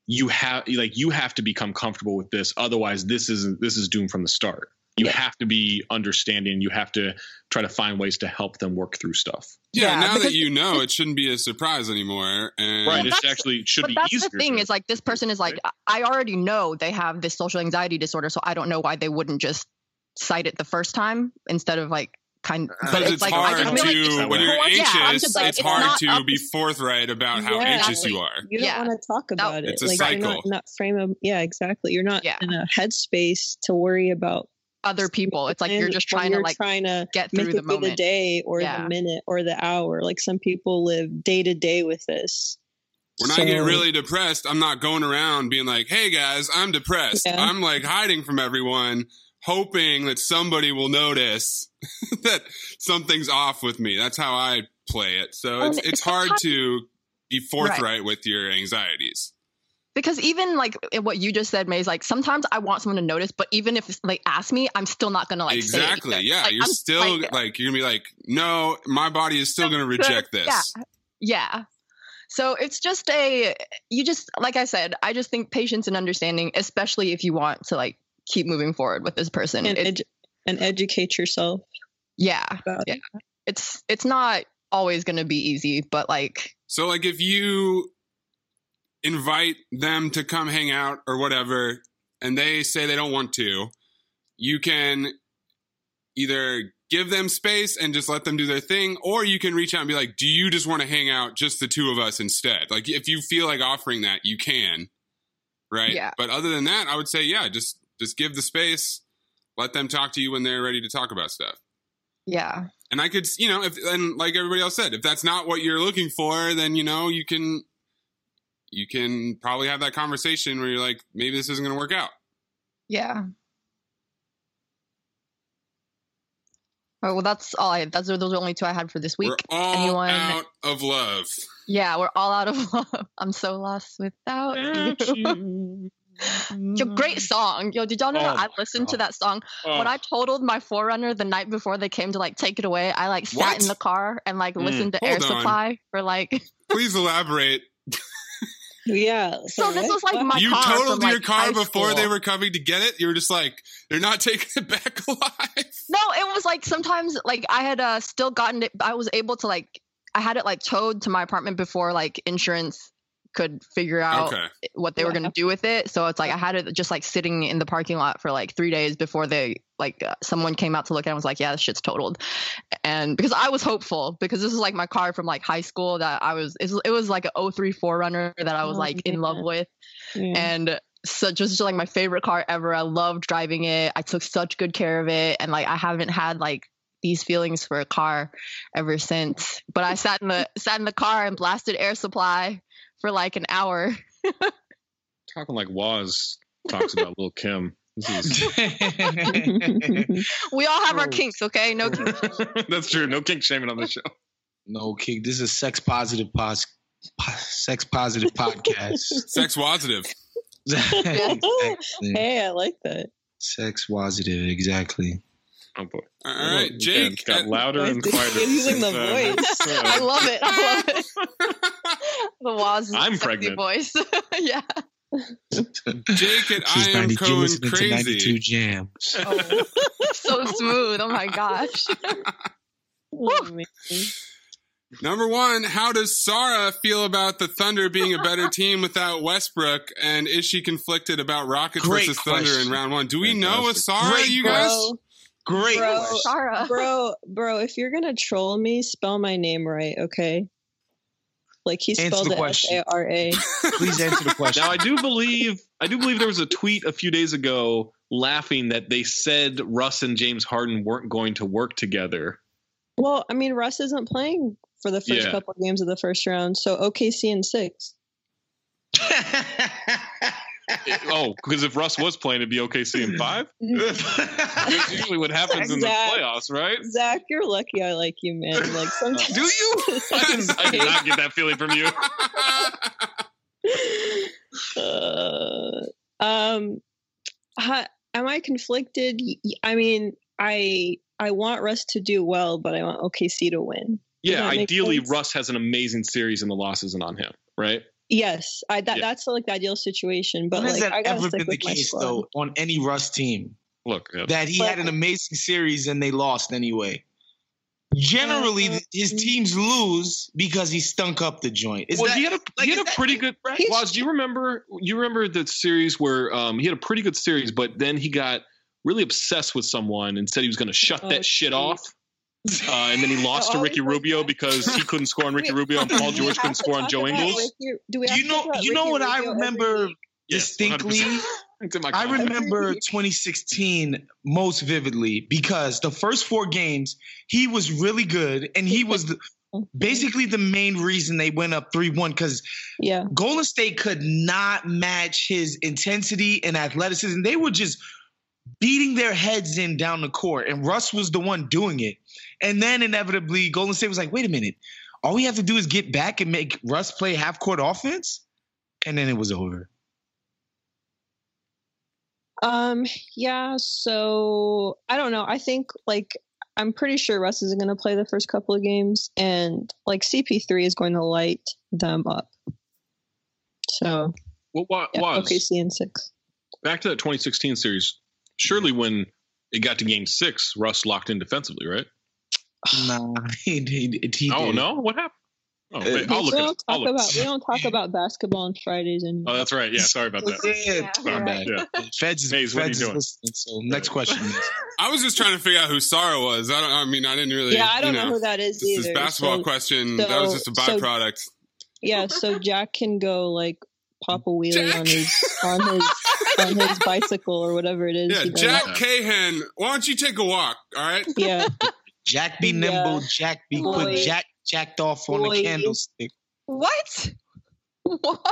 you have like you have to become comfortable with this otherwise this is this is doomed from the start. You Yeah. have to be understanding, you have to try to find ways to help them work through stuff. Yeah, Yeah, now that you know, it shouldn't be a surprise anymore. And Right, it actually should But be that's easier. the thing is like this person is like, I already know they have this social anxiety disorder, so I don't know why they wouldn't just cite it the first time instead of like kind uh, of. because it's, like, I hard just feel like to when you're more- yeah, anxious. like, it's it's hard to up be forthright about how Yeah. anxious you are. You don't Yeah. want to talk about it. It's a like you're cycle. not in that frame of yeah, exactly. You're not Yeah. in a headspace to worry about other people. It's like you're just trying to you're like trying to get make through it the through the day or Yeah. the minute or the hour. Like some people live day to day with this. When I get really depressed, I'm not going around being like, "Hey guys, I'm depressed." Yeah. I'm like hiding from everyone, hoping that somebody will notice that something's off with me. That's how I play it. So And it's it's it's hard to be forthright with your anxieties. Because even like eh, what you just said, May is like sometimes I want someone to notice, but even if they ask me, I'm still not gonna like exactly. anything. Yeah, Like, you're I'm still like- like, you're gonna be like, "No, my body is still gonna reject this." Yeah. Yeah. So it's just a you just like I said, I just think patience and understanding, especially if you want to like keep moving forward with this person. And, It's, edu- and educate yourself yeah. about Yeah. it. It's it's not always gonna be easy, but like So like if you invite them to come hang out or whatever and they say they don't want to, you can either give them space and just let them do their thing or you can reach out and be like, "Do you just want to hang out just the two of us instead?" Like if you feel like offering that, you can. Right? Yeah. But other than that, I would say yeah, just just give the space, let them talk to you when they're ready to talk about stuff. yeah. And I could, you know, if and like everybody else said, if that's not what you're looking for, then you know you can, you can probably have that conversation where you're like, maybe this isn't going to work out. Yeah. Oh, well, that's all I. That's those are the only two I had for this week. We're all Anyone? out of love. Yeah, we're all out of love. I'm so lost without you. Yo, great song. Yo, did y'all know Oh that I my listened to that song Oh. when I totaled my 4Runner the night before they came to like take it away? I like sat What? in the car and like Mm. listened to Hold Air on. Supply for like. Please elaborate. Yeah. So this was like my you car totaled from, your like, car high before they were coming to get it. You were just like, they're not taking it back alive. No, it was like sometimes like I had uh still gotten it. I was able to like I had it like towed to my apartment before like insurance could figure out Okay. what they were gonna do with it. So it's like I had it just like sitting in the parking lot for like three days before they like uh, someone came out to look at it and was like, yeah, this shit's totaled. And because I was hopeful because this is like my car from like high school that I was it was, it was like a 03 4Runner that I was Oh, like in love with Yeah. and so just like my favorite car ever. I loved driving it. I took such good care of it, and like I haven't had like these feelings for a car ever since. But I sat in the sat in the car and blasted Air Supply for like an hour. Talking like Waz talks about Lil Kim. Is, We all have our kinks, okay? No kinks. that's true. No kink shaming on this show. no kink. This is a sex positive pos, po- sex positive podcast. Sex positive. Exactly. hey, I like that. Sex positive, exactly. Oh boy. All right, Again, Jake. it's got uh, louder and quieter. using the uh, voice. uh, I love it. I love it. The Waz I'm sexy pregnant. voice. yeah. Jake and She's I am 92, going listening 92 crazy. jams. Oh. So smooth. Oh my gosh. Oh, man. Number one, how does Sarah feel about the Thunder being a better team without Westbrook? And is she conflicted about Rockets Great versus Thunder in round one? Do we know with Fantastic. Sarah, Great you guys? Great. Bro. question. Sarah. bro, bro, if you're gonna troll me, spell my name right, okay? Like he Answer spelled the it S question. A R A. Please answer the question. Now I do believe I do believe there was a tweet a few days ago laughing that they said Russ and James Harden weren't going to work together. Well, I mean, Russ isn't playing for the first Yeah. couple of games of the first round, so OKC in six. oh, because if Russ was playing, it'd be OKC in five. That's usually what happens in the playoffs, right? Zach, you're lucky I like you, man. Like sometimes. Do you? I did, I did not get that feeling from you. uh, um, ha, am I conflicted? I mean, I I want Russ to do well, but I want OKC to win. Yeah, ideally? Russ has an amazing series and the loss isn't on him, right? Yes, I that Yeah. that's like the ideal situation. But When has like, that I gotta ever been the with case, though, on any Russ team? Look, uh, That he But- had an amazing series and they lost anyway. Generally, Uh, his teams lose because he stunk up the joint. Is well, that, he had a like, he had a that- pretty good. right? Waz, do you remember? You remember the series where um, he had a pretty good series, but then he got really obsessed with someone and said he was going to shut Oh, that shit geez. off. Uh, and then he lost to Oh, Ricky Rubio because he couldn't score on Ricky Rubio and Paul George couldn't score on Joe Ingles. Ricky- do we you know, you know Ricky what I Rubio every remember distinctly. 100%. It's in my I remember 2016 most vividly because the first four games he was really good and he was the, basically the main reason they went up 3-1 because Yeah, Golden State could not match his intensity and athleticism. They were just beating their heads in down the court, and Russ was the one doing it. And then inevitably, Golden State was like, wait a minute, all we have to do is get back and make Russ play half court offense? And then it was over. Um, yeah, so I don't know. I think like I'm pretty sure Russ isn't going to play the first couple of games, and like CP3 is going to light them up. So What wa- yeah, was OKC in six. back to that 2016 series? Surely, when it got to Game Six, Russ locked in defensively, right? Nah, he, he, he oh no, what happened? Oh, uh, wait, we I'll look don't talk I'll look. about we don't talk about basketball on Fridays and Oh, that's right. Yeah, sorry about that. Yeah, Yeah, right. bad. Yeah. Feds is, Maze, what are you Feds is doing? listening. So next question. I was just trying to figure out who Sarah was. I don't. I mean, I didn't really. yeah, I don't you know, who that is This either. is basketball so, question. that was just a so- byproduct. yeah, so Jack can go like pop a wheelie Jack. on his on his on his bicycle or whatever it is. yeah, he does. Jack Cahan. Why don't you take a walk? All right. Yeah. Jack be Yeah. nimble. Jack be quick. Jack jacked off on Boy. the candlestick. What? What?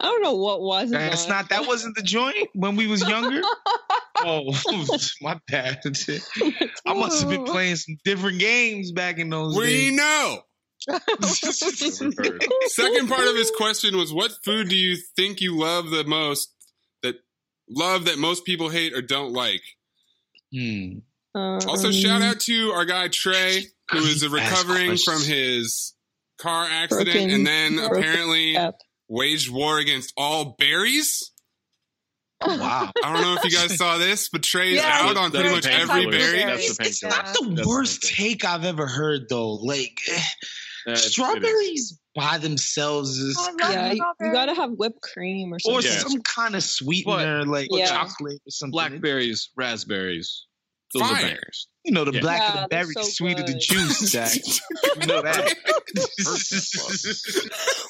I don't know what was. That's on. not. That wasn't the joint when we was younger. oh, my bad. I must have been playing some different games back in those days. We days. know. Never heard. Second part of his question was, "What food do you think you love the most that love that most people hate or don't like? Hmm. Also, Um, shout out to our guy Trey, who is recovering from his car accident Broken- and then broken apparently step. waged war against all berries. Wow. I don't know if you guys saw this, but Trey's Yeah, out on pretty much every berry. That's the It's, it's not the That's worst painkiller. take I've ever heard, though. Like, eh, Yeah, it's- it is. strawberries by themselves is I love kind Yeah, of, you, you gotta have whipped cream or or. Yeah. some kind of sweetener, like Yeah. chocolate or something. Blackberries, raspberries. Those Fire. are bangers. You know, the Yeah. blacker Yeah, the berry, the so sweeter the juice, Jack. you know that.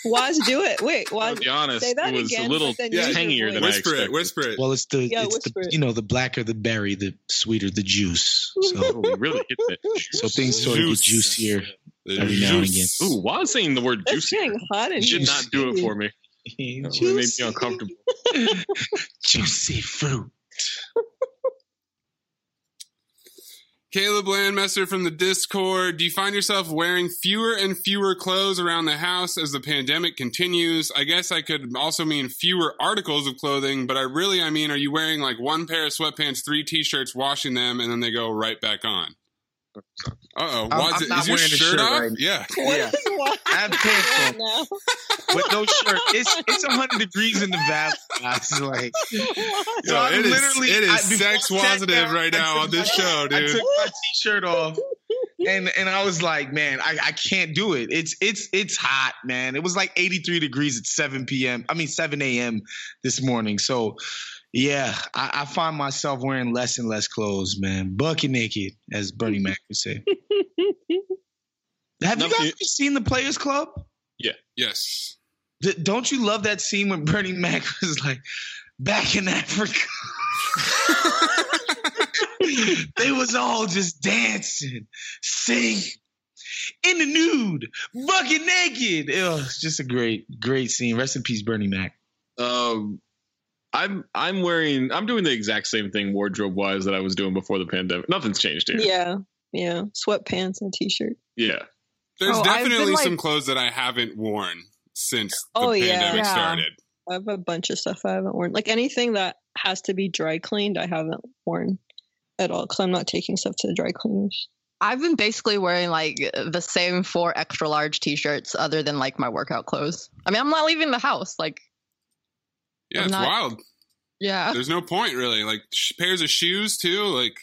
Waz, do it. Wait, To Waz, be honest, say that it was again, a little but then use tangier than I Whisper expected. it, whisper it. well, it's the, Yeah, it's the it. you know, the blacker the berry, the sweeter the juice. Oh, So, we really hit that. so things sort of get juicier. The every now and juice. Ooh, why was saying the word it's juicy? getting hot in You should here. not do it for me. It made me uncomfortable. Juicy fruit. Caleb Landmesser from the Discord. Do you find yourself wearing fewer and fewer clothes around the house as the pandemic continues? I guess I could also mean fewer articles of clothing, but I really, I mean, are you wearing like one pair of sweatpants, three t-shirts, washing them, and then they go right back on? Uh oh. I'm- I'm not Is your wearing a shirt shirt off? right yeah. What Yeah. is I have pants right on now? with no shirt. It's it's 100 degrees in the valley. guys. Like, Yo, So I'm it is, literally- it is I- sex I sat positive down, right now on this my- show, dude. I dude. took my t-shirt off, and and I was like, man, I, I can't do it. It's it's it's hot, man. It was like 83 degrees at 7 p.m. I mean 7 a.m. this morning. So. Yeah, I, I find myself wearing less and less clothes, man. Bucket naked, as Bernie Mac would say. Have you guys seen the Players Club? Yeah. Yes. D- don't you love that scene when Bernie Mac was like, back in Africa? they was all just dancing, singing, in the nude, bucket naked. It was just a great, great scene. Rest in peace, Bernie Mac. Um, I'm I'm wearing I'm doing the exact same thing wardrobe wise that I was doing before the pandemic. Nothing's changed here. Yeah, yeah. Sweatpants and t-shirt. Yeah. There's Oh, I've been, definitely like- some clothes that I haven't worn since the Oh, yeah. pandemic Yeah. started. I have a bunch of stuff I haven't worn. Like anything that has to be dry cleaned, I haven't worn at all because I'm not taking stuff to the dry cleaners. I've been basically wearing like the same four extra large t-shirts other than like my workout clothes. I mean, I'm not leaving the house. Like, Yeah, I'm it's not- wild. yeah. There's no point really. Like sh- pairs of shoes too. Like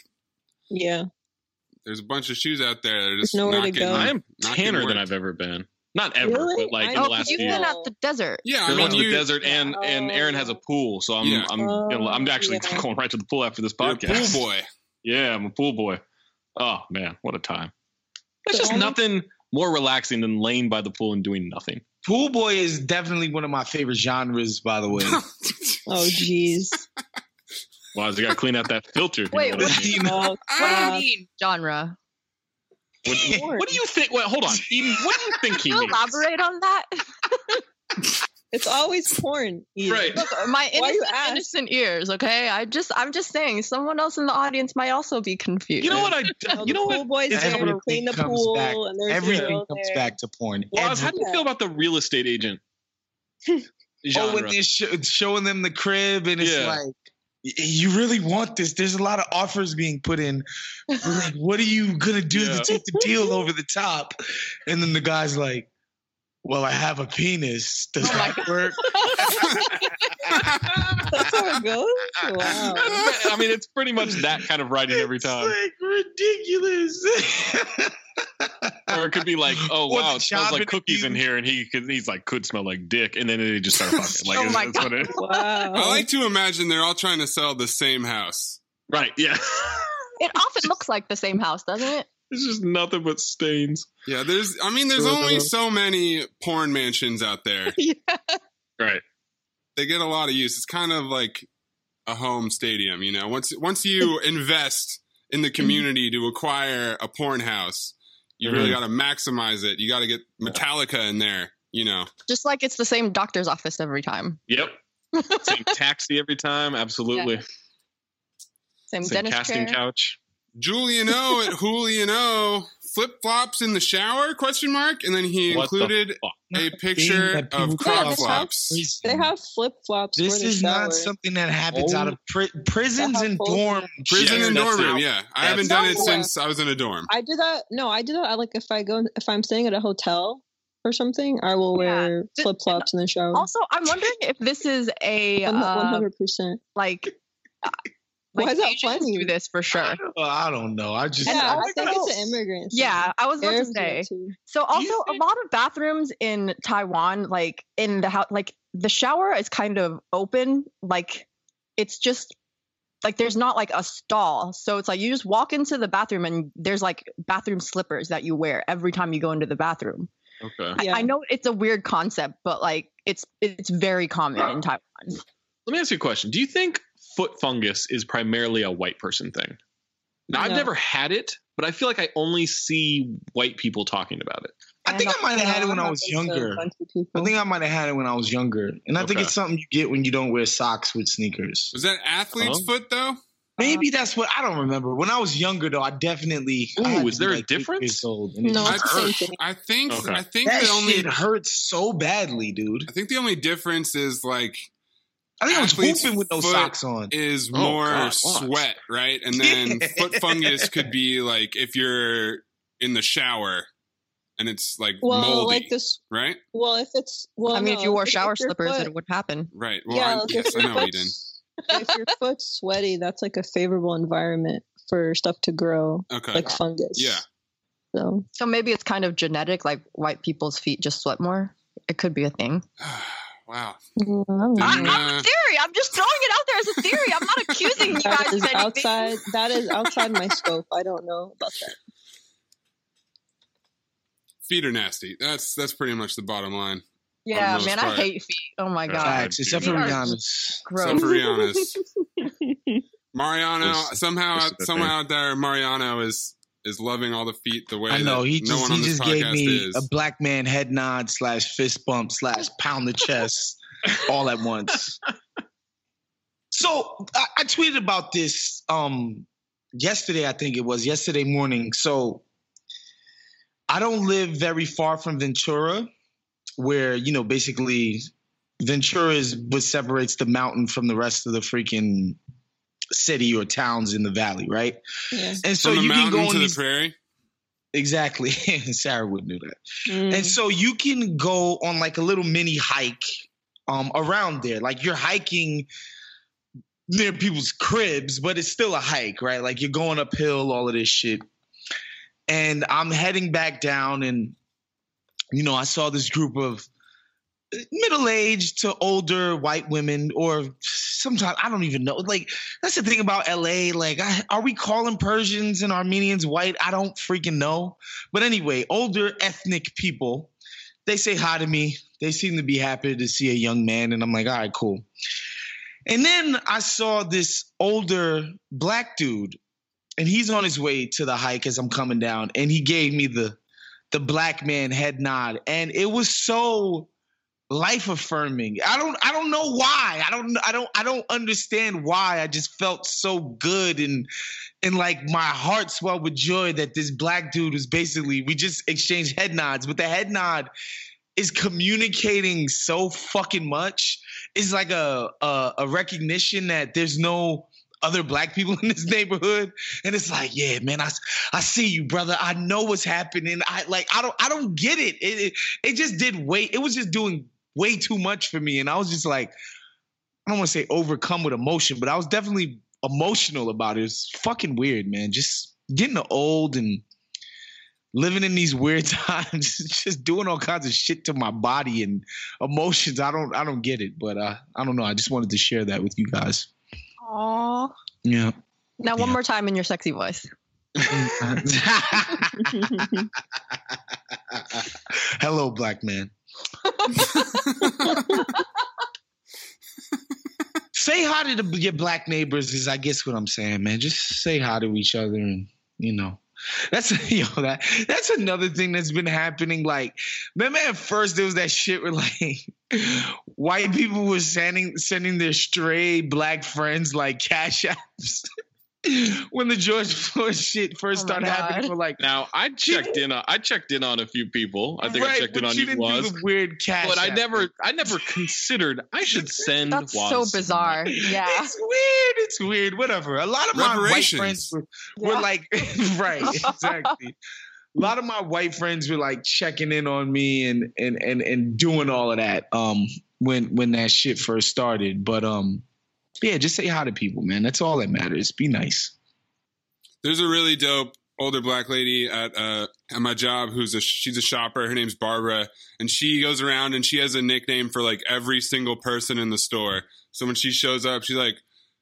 Yeah, there's a bunch of shoes out there that are just There's nowhere not to getting, go. I am tanner than. I've ever been. Not ever, Really? but like I in know, the Oh, last you've few been years. at the desert. Yeah, I I mean went to the desert and and Aaron has a oh. pool, so I'm Yeah. I'm gonna, I'm oh, actually Oh, yeah. going right to the pool after this You're a podcast. pool boy. Yeah, I'm a pool boy. Oh man, what a time! There's just nothing more relaxing than laying by the pool and doing nothing. Pool boy is definitely one of my favorite genres, by the way. Oh, jeez. Wow, you got to clean out that filter. if you Wait, know what I what- mean. You know, What do you mean genre? What, what do you think? Well, hold on. Eden, what do you think he Can you means? elaborate on that? It's always porn. Ian. Right. Look, uh, my innocent, innocent ears. Okay, I just, I'm just saying, someone else in the audience might also be confused. You know what I? No, You know what? boys there to everything clean the comes pool, back. and there's Everything comes there. back to porn. Well, how do you feel about the real estate agent Oh, genre? when they're sh- showing them the crib, and it's Yeah. like, you really want this? There's a lot of offers being put in. We're like, what are you gonna do Yeah. to take the deal over the top? And then the guy's like, "Well, I have a penis. Does Oh that work?" That's how it goes. Wow. I mean, it's pretty much that kind of writing every time. It's like ridiculous. Or it could be like, oh Or wow, it smells like cookies in here, and he could, he's like, could smell like dick, and then they just start fucking. Like, Oh my that's what it- Wow. I like to imagine they're all trying to sell the same house. right? Yeah, It often looks like the same house, doesn't it? It's just nothing but stains. Yeah, there's. I mean, there's only so many porn mansions out there. yeah. Right. They get a lot of use. It's kind of like a home stadium, you know. Once once you invest in the community to acquire a porn house, you really Mhm. got to maximize it. You got to get Metallica in there, you know. Just like it's the same doctor's office every time. Yep. Same taxi every time. Absolutely. Same, Same dentist casting chair. couch. Julian O at Julian O flip flops in the shower? Question mark. And then he What included a picture of call flops. They have flip flops. This is not something that happens out of pri- prisons and dorm. Prison Yes, and dorm room. Yeah, I haven't done it since I was in a dorm. I do that. No, I do that. I like if I go if I'm staying at a hotel or something, I will wear Th- flip flops in the shower. Also, I'm wondering if this is a uh, hundred percent. like. Uh, Why is that Asians funny? do this for sure. Well, I don't know. I just Yeah, And I think also- it's an immigrant. thing. Yeah, I was about to Arabs do say. too. So also a lot of bathrooms in Taiwan, like in the house, like the shower is kind of open. Like it's just like there's not like a stall. So it's like you just walk into the bathroom and there's like bathroom slippers that you wear every time you go into the bathroom. Okay. I, Yeah. I know it's a weird concept, but like it's it's very common in Taiwan. Let me ask you a question. Do you think foot fungus is primarily a white person thing? Now, I've never had it, but I feel like I only see white people talking about it. I think I might have had it when I was Happens to a younger. I think I might have had it when I was younger, and I think it's something you get when you don't wear socks with sneakers. Was that athlete's Oh. foot though? Maybe that's what I don't remember. When I was younger, though, I definitely. I Ooh, to is there a like eight difference? Years old, it No, just it's the same hurt. thing. I think Okay. I think That the only shit hurts so badly, dude. I think the only difference is like I think I was Athlete's hooping with no foot socks on. is Oh, more God, sweat, right? And then Yeah. foot fungus could be like if you're in the shower and it's like well, moldy, like this. right? Well, if it's well, I mean, no, if you wore if shower slippers, foot- it would happen. Right. Well, yeah, I'm, like yes, I your know, Eden. foot's, if your foot's sweaty, that's like a favorable environment for stuff to grow, Okay. like fungus. yeah. So So maybe it's kind of genetic, like white people's feet just sweat more. It could be a thing. wow. I don't I, Didn't, know. I'm uh, a theory. I'm just throwing it out there as a theory. I'm not accusing you guys is of anything. outside. That is outside my scope. I don't know about that. Feet are nasty. That's that's pretty much the bottom line. Yeah, man, part. I hate feet. Oh my god, Facts, except for Feet Rihanna's. gross. Except for Rihanna's. Mariano Close- somehow close somehow thing. out there, Mariano is is loving all the feet the way I know he no just one he just gave me is. a black man head nod slash fist bump slash pound the chest all at once. So I, I tweeted about this um yesterday. I think it was yesterday morning. So I don't live very far from Ventura, where you know basically Ventura is what separates the mountain from the rest of the freaking city or towns in the valley, right? Yeah. And so From the you can go on to the prairie. Exactly. Sarah would know that. Mm. And so you can go on like a little mini hike um around there. Like you're hiking near people's cribs, but it's still a hike, right? Like you're going uphill, all of this shit. And I'm heading back down and you know, I saw this group of middle-aged to older white women or sometimes I don't even know. Like that's the thing about LA. Like, I, are we calling Persians and Armenians white? I don't freaking know. But anyway, older ethnic people, they say hi to me. They seem to be happy to see a young man, and I'm like, all right, cool. And then I saw this older black dude, and he's on his way to the hike as I'm coming down, and he gave me the the black man head nod, and it was so life affirming. I don't I don't know why. I don't I don't I don't understand why. I just felt so good and and like my heart swelled with joy that this black dude was basically we just exchanged head nods, but the head nod is communicating so fucking much. It's like a a, a recognition that there's no other black people in this neighborhood and it's like yeah man I, I see you brother i know what's happening i like i don't i don't get it it, it it just did way it was just doing way too much for me. And i was just like i don't want to say overcome with emotion but i was definitely emotional about it. It's fucking weird man. Just getting old and living in these weird times just doing all kinds of shit to my body and emotions. I don't i don't get it but uh i don't know. I just wanted to share that with you guys. Aww. yeah. Now one Yeah. more time in your sexy voice. hello black man say hi to the, your black neighbors is i guess what i'm saying man. Just say hi to each other and you know. That's you know that that's another thing that's been happening like remember at first there was that shit where like white people were sending sending their stray black friends like cash apps when the George Floyd shit first Oh started happening. God. We're like, Now I checked in. On, I checked in on a few people. I think I checked in on you you didn't was, do the weird cash. but I never, thing. I never considered I should send. That's Waz so bizarre. money. Yeah. It's weird. It's weird. Whatever. A lot of my white friends were, were Yeah. like, right, exactly. A lot of my white friends were like checking in on me and and and and doing all of that. Um, when when that shit first started, but um, yeah, just say hi to people, man. That's all that matters. Be nice. There's a really dope older black lady at uh at my job who's a she's a shopper. Her name's Barbara, and she goes around and she has a nickname for like every single person in the store. So when she shows up, she's like,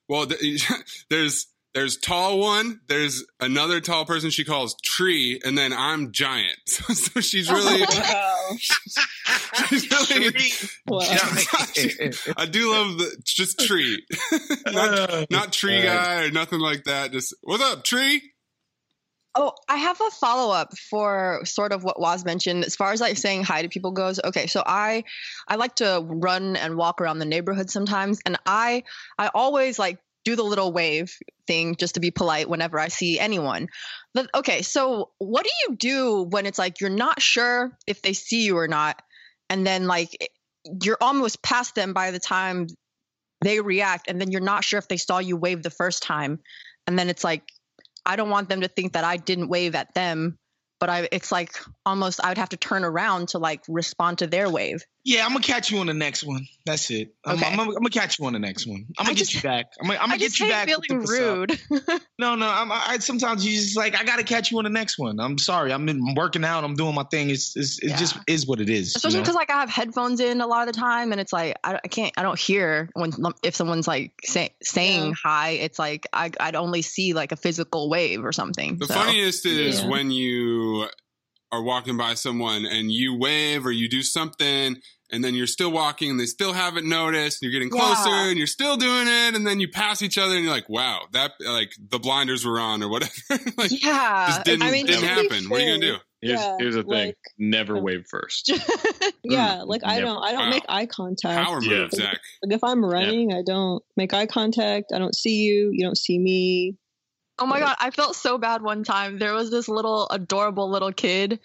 "Well, th- there's." There's tall one. There's another tall person she calls tree, and then I'm giant. So, so she's oh, really, Wow. she's really. Wow. I do love the just tree, not, uh, not tree uh, guy or nothing like that. Just what's up, tree? Oh, I have a follow up for sort of what Waz mentioned as far as like saying hi to people goes. Okay, so I I like to run and walk around the neighborhood sometimes and I I always like do the little wave thing just to be polite whenever I see anyone. But okay, so what do you do when it's like you're not sure if they see you or not and then like you're almost past them by the time they react and then you're not sure if they saw you wave the first time and then it's like I don't want them to think that I didn't wave at them, but I it's like almost I would have to turn around to like respond to their wave. Yeah, I'm gonna catch you on the next one. That's it. I'm, Okay. I'm, I'm gonna catch you on the next one. I'm gonna get just- you back. I'm gonna, I'm gonna just get you hate back. with feeling the rude. No, no. I'm, I sometimes you just like I gotta catch you on the next one. I'm sorry. I'm, in, I'm working out. I'm doing my thing. It's it's it Yeah. just is what it is. Especially you know? because like I have headphones in a lot of the time, and it's like I, I can't I don't hear when if someone's like say, saying Yeah. hi. It's like I I'd only see like a physical wave or something. The so. funniest is Yeah. when you are walking by someone and you wave or you do something and then you're still walking and they still haven't noticed and you're getting closer Yeah. and you're still doing it and then you pass each other and you're like, wow, that like the blinders were on or whatever. like yeah, just didn't I mean, didn't happen. what are you gonna do? Here's, Yeah, here's the thing: like- never wave first. yeah, mm, like I Never. don't I don't Wow. make eye contact. Power Yeah. move, Zach. Like if I'm running, I don't make eye contact. I don't see you. You don't see me. Oh my god, I felt so bad one time. There was this little adorable little kid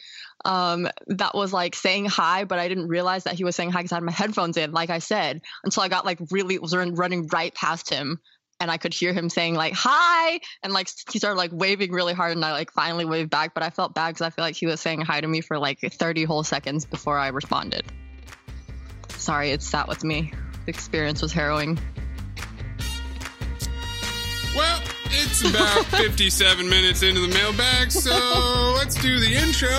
um, that was like saying hi, but I didn't realize that he was saying hi because I had my headphones in, like I said, until I got like really was running right past him, and I could hear him saying like hi, and like he started like waving really hard, and I like finally waved back, but I felt bad because I feel like he was saying hi to me for like 30 whole seconds before I responded. Sorry, it sat with me. The experience was harrowing. It's about 57 minutes into the mailbag, so let's do the intro.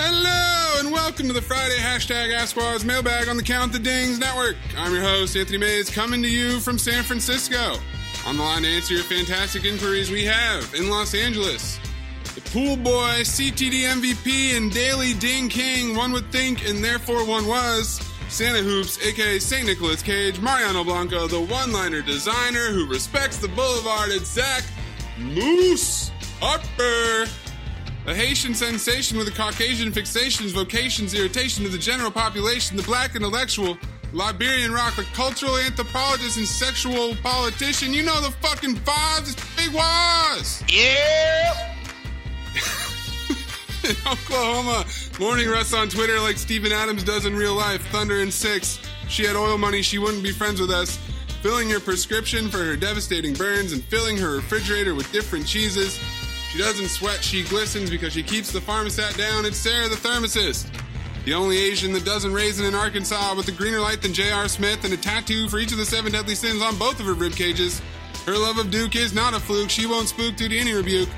Hello and welcome to the Friday hashtag AskWaz mailbag on the Count the Dings Network. I'm your host, Anthony Mays, coming to you from San Francisco. On the line to answer your fantastic inquiries we have in Los Angeles. The pool boy, CTD MVP, and Daily Ding King, one would think, and therefore one was. Santa Hoops, aka St. Nicholas Cage, Mariano Blanco, the one liner designer who respects the boulevard, it's Zach Moose Harper. A Haitian sensation with a Caucasian fixations, vocations, irritation to the general population, the black intellectual, Liberian rock, the cultural anthropologist, and sexual politician. You know the fucking. It's Big Waz. yeah. in Oklahoma. Morning Russ on Twitter like Steven Adams does in real life. Thunder and Six. She had oil money, she wouldn't be friends with us. Filling your prescription for her devastating burns and filling her refrigerator with different cheeses. She doesn't sweat, she glistens because she keeps the pharmacist down. It's Sarah the thermocist. The only Asian that doesn't raisin in Arkansas with a greener light than J.R. Smith and a tattoo for each of the seven deadly sins on both of her rib cages. Her love of Duke is not a fluke. She won't spook due to any rebuke.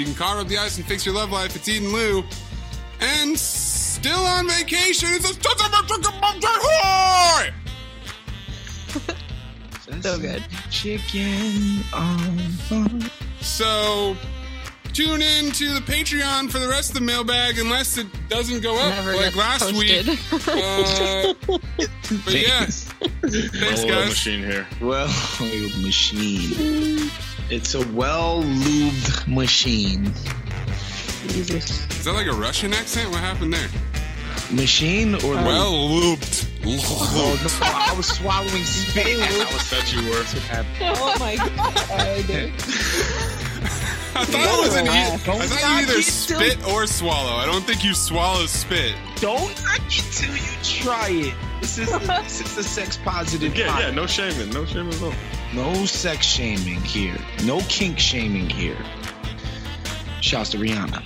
She can carve up the ice and fix your love life. It's Eden Lou. And still on vacation, it's a So good. Chicken on So tune in to the Patreon for the rest of the mailbag unless it doesn't go up Never like last posted. week. Uh, but yeah, thanks Oil guys. machine here. well-oiled machine. It's a well-lubed machine. Jesus. Is that like a Russian accent? What happened there? Machine or Well looped Oh, no, I was swallowing spit. I was Bet you were. Oh my god. I thought it was an. E- I Don't thought you either it till- spit or swallow. I don't think you swallow spit. Don't knock it till you try it. This is this is a sex positive. Yeah, yeah, no shaming, no shaming at all. No sex shaming here. No kink shaming here. Shouts to Rihanna.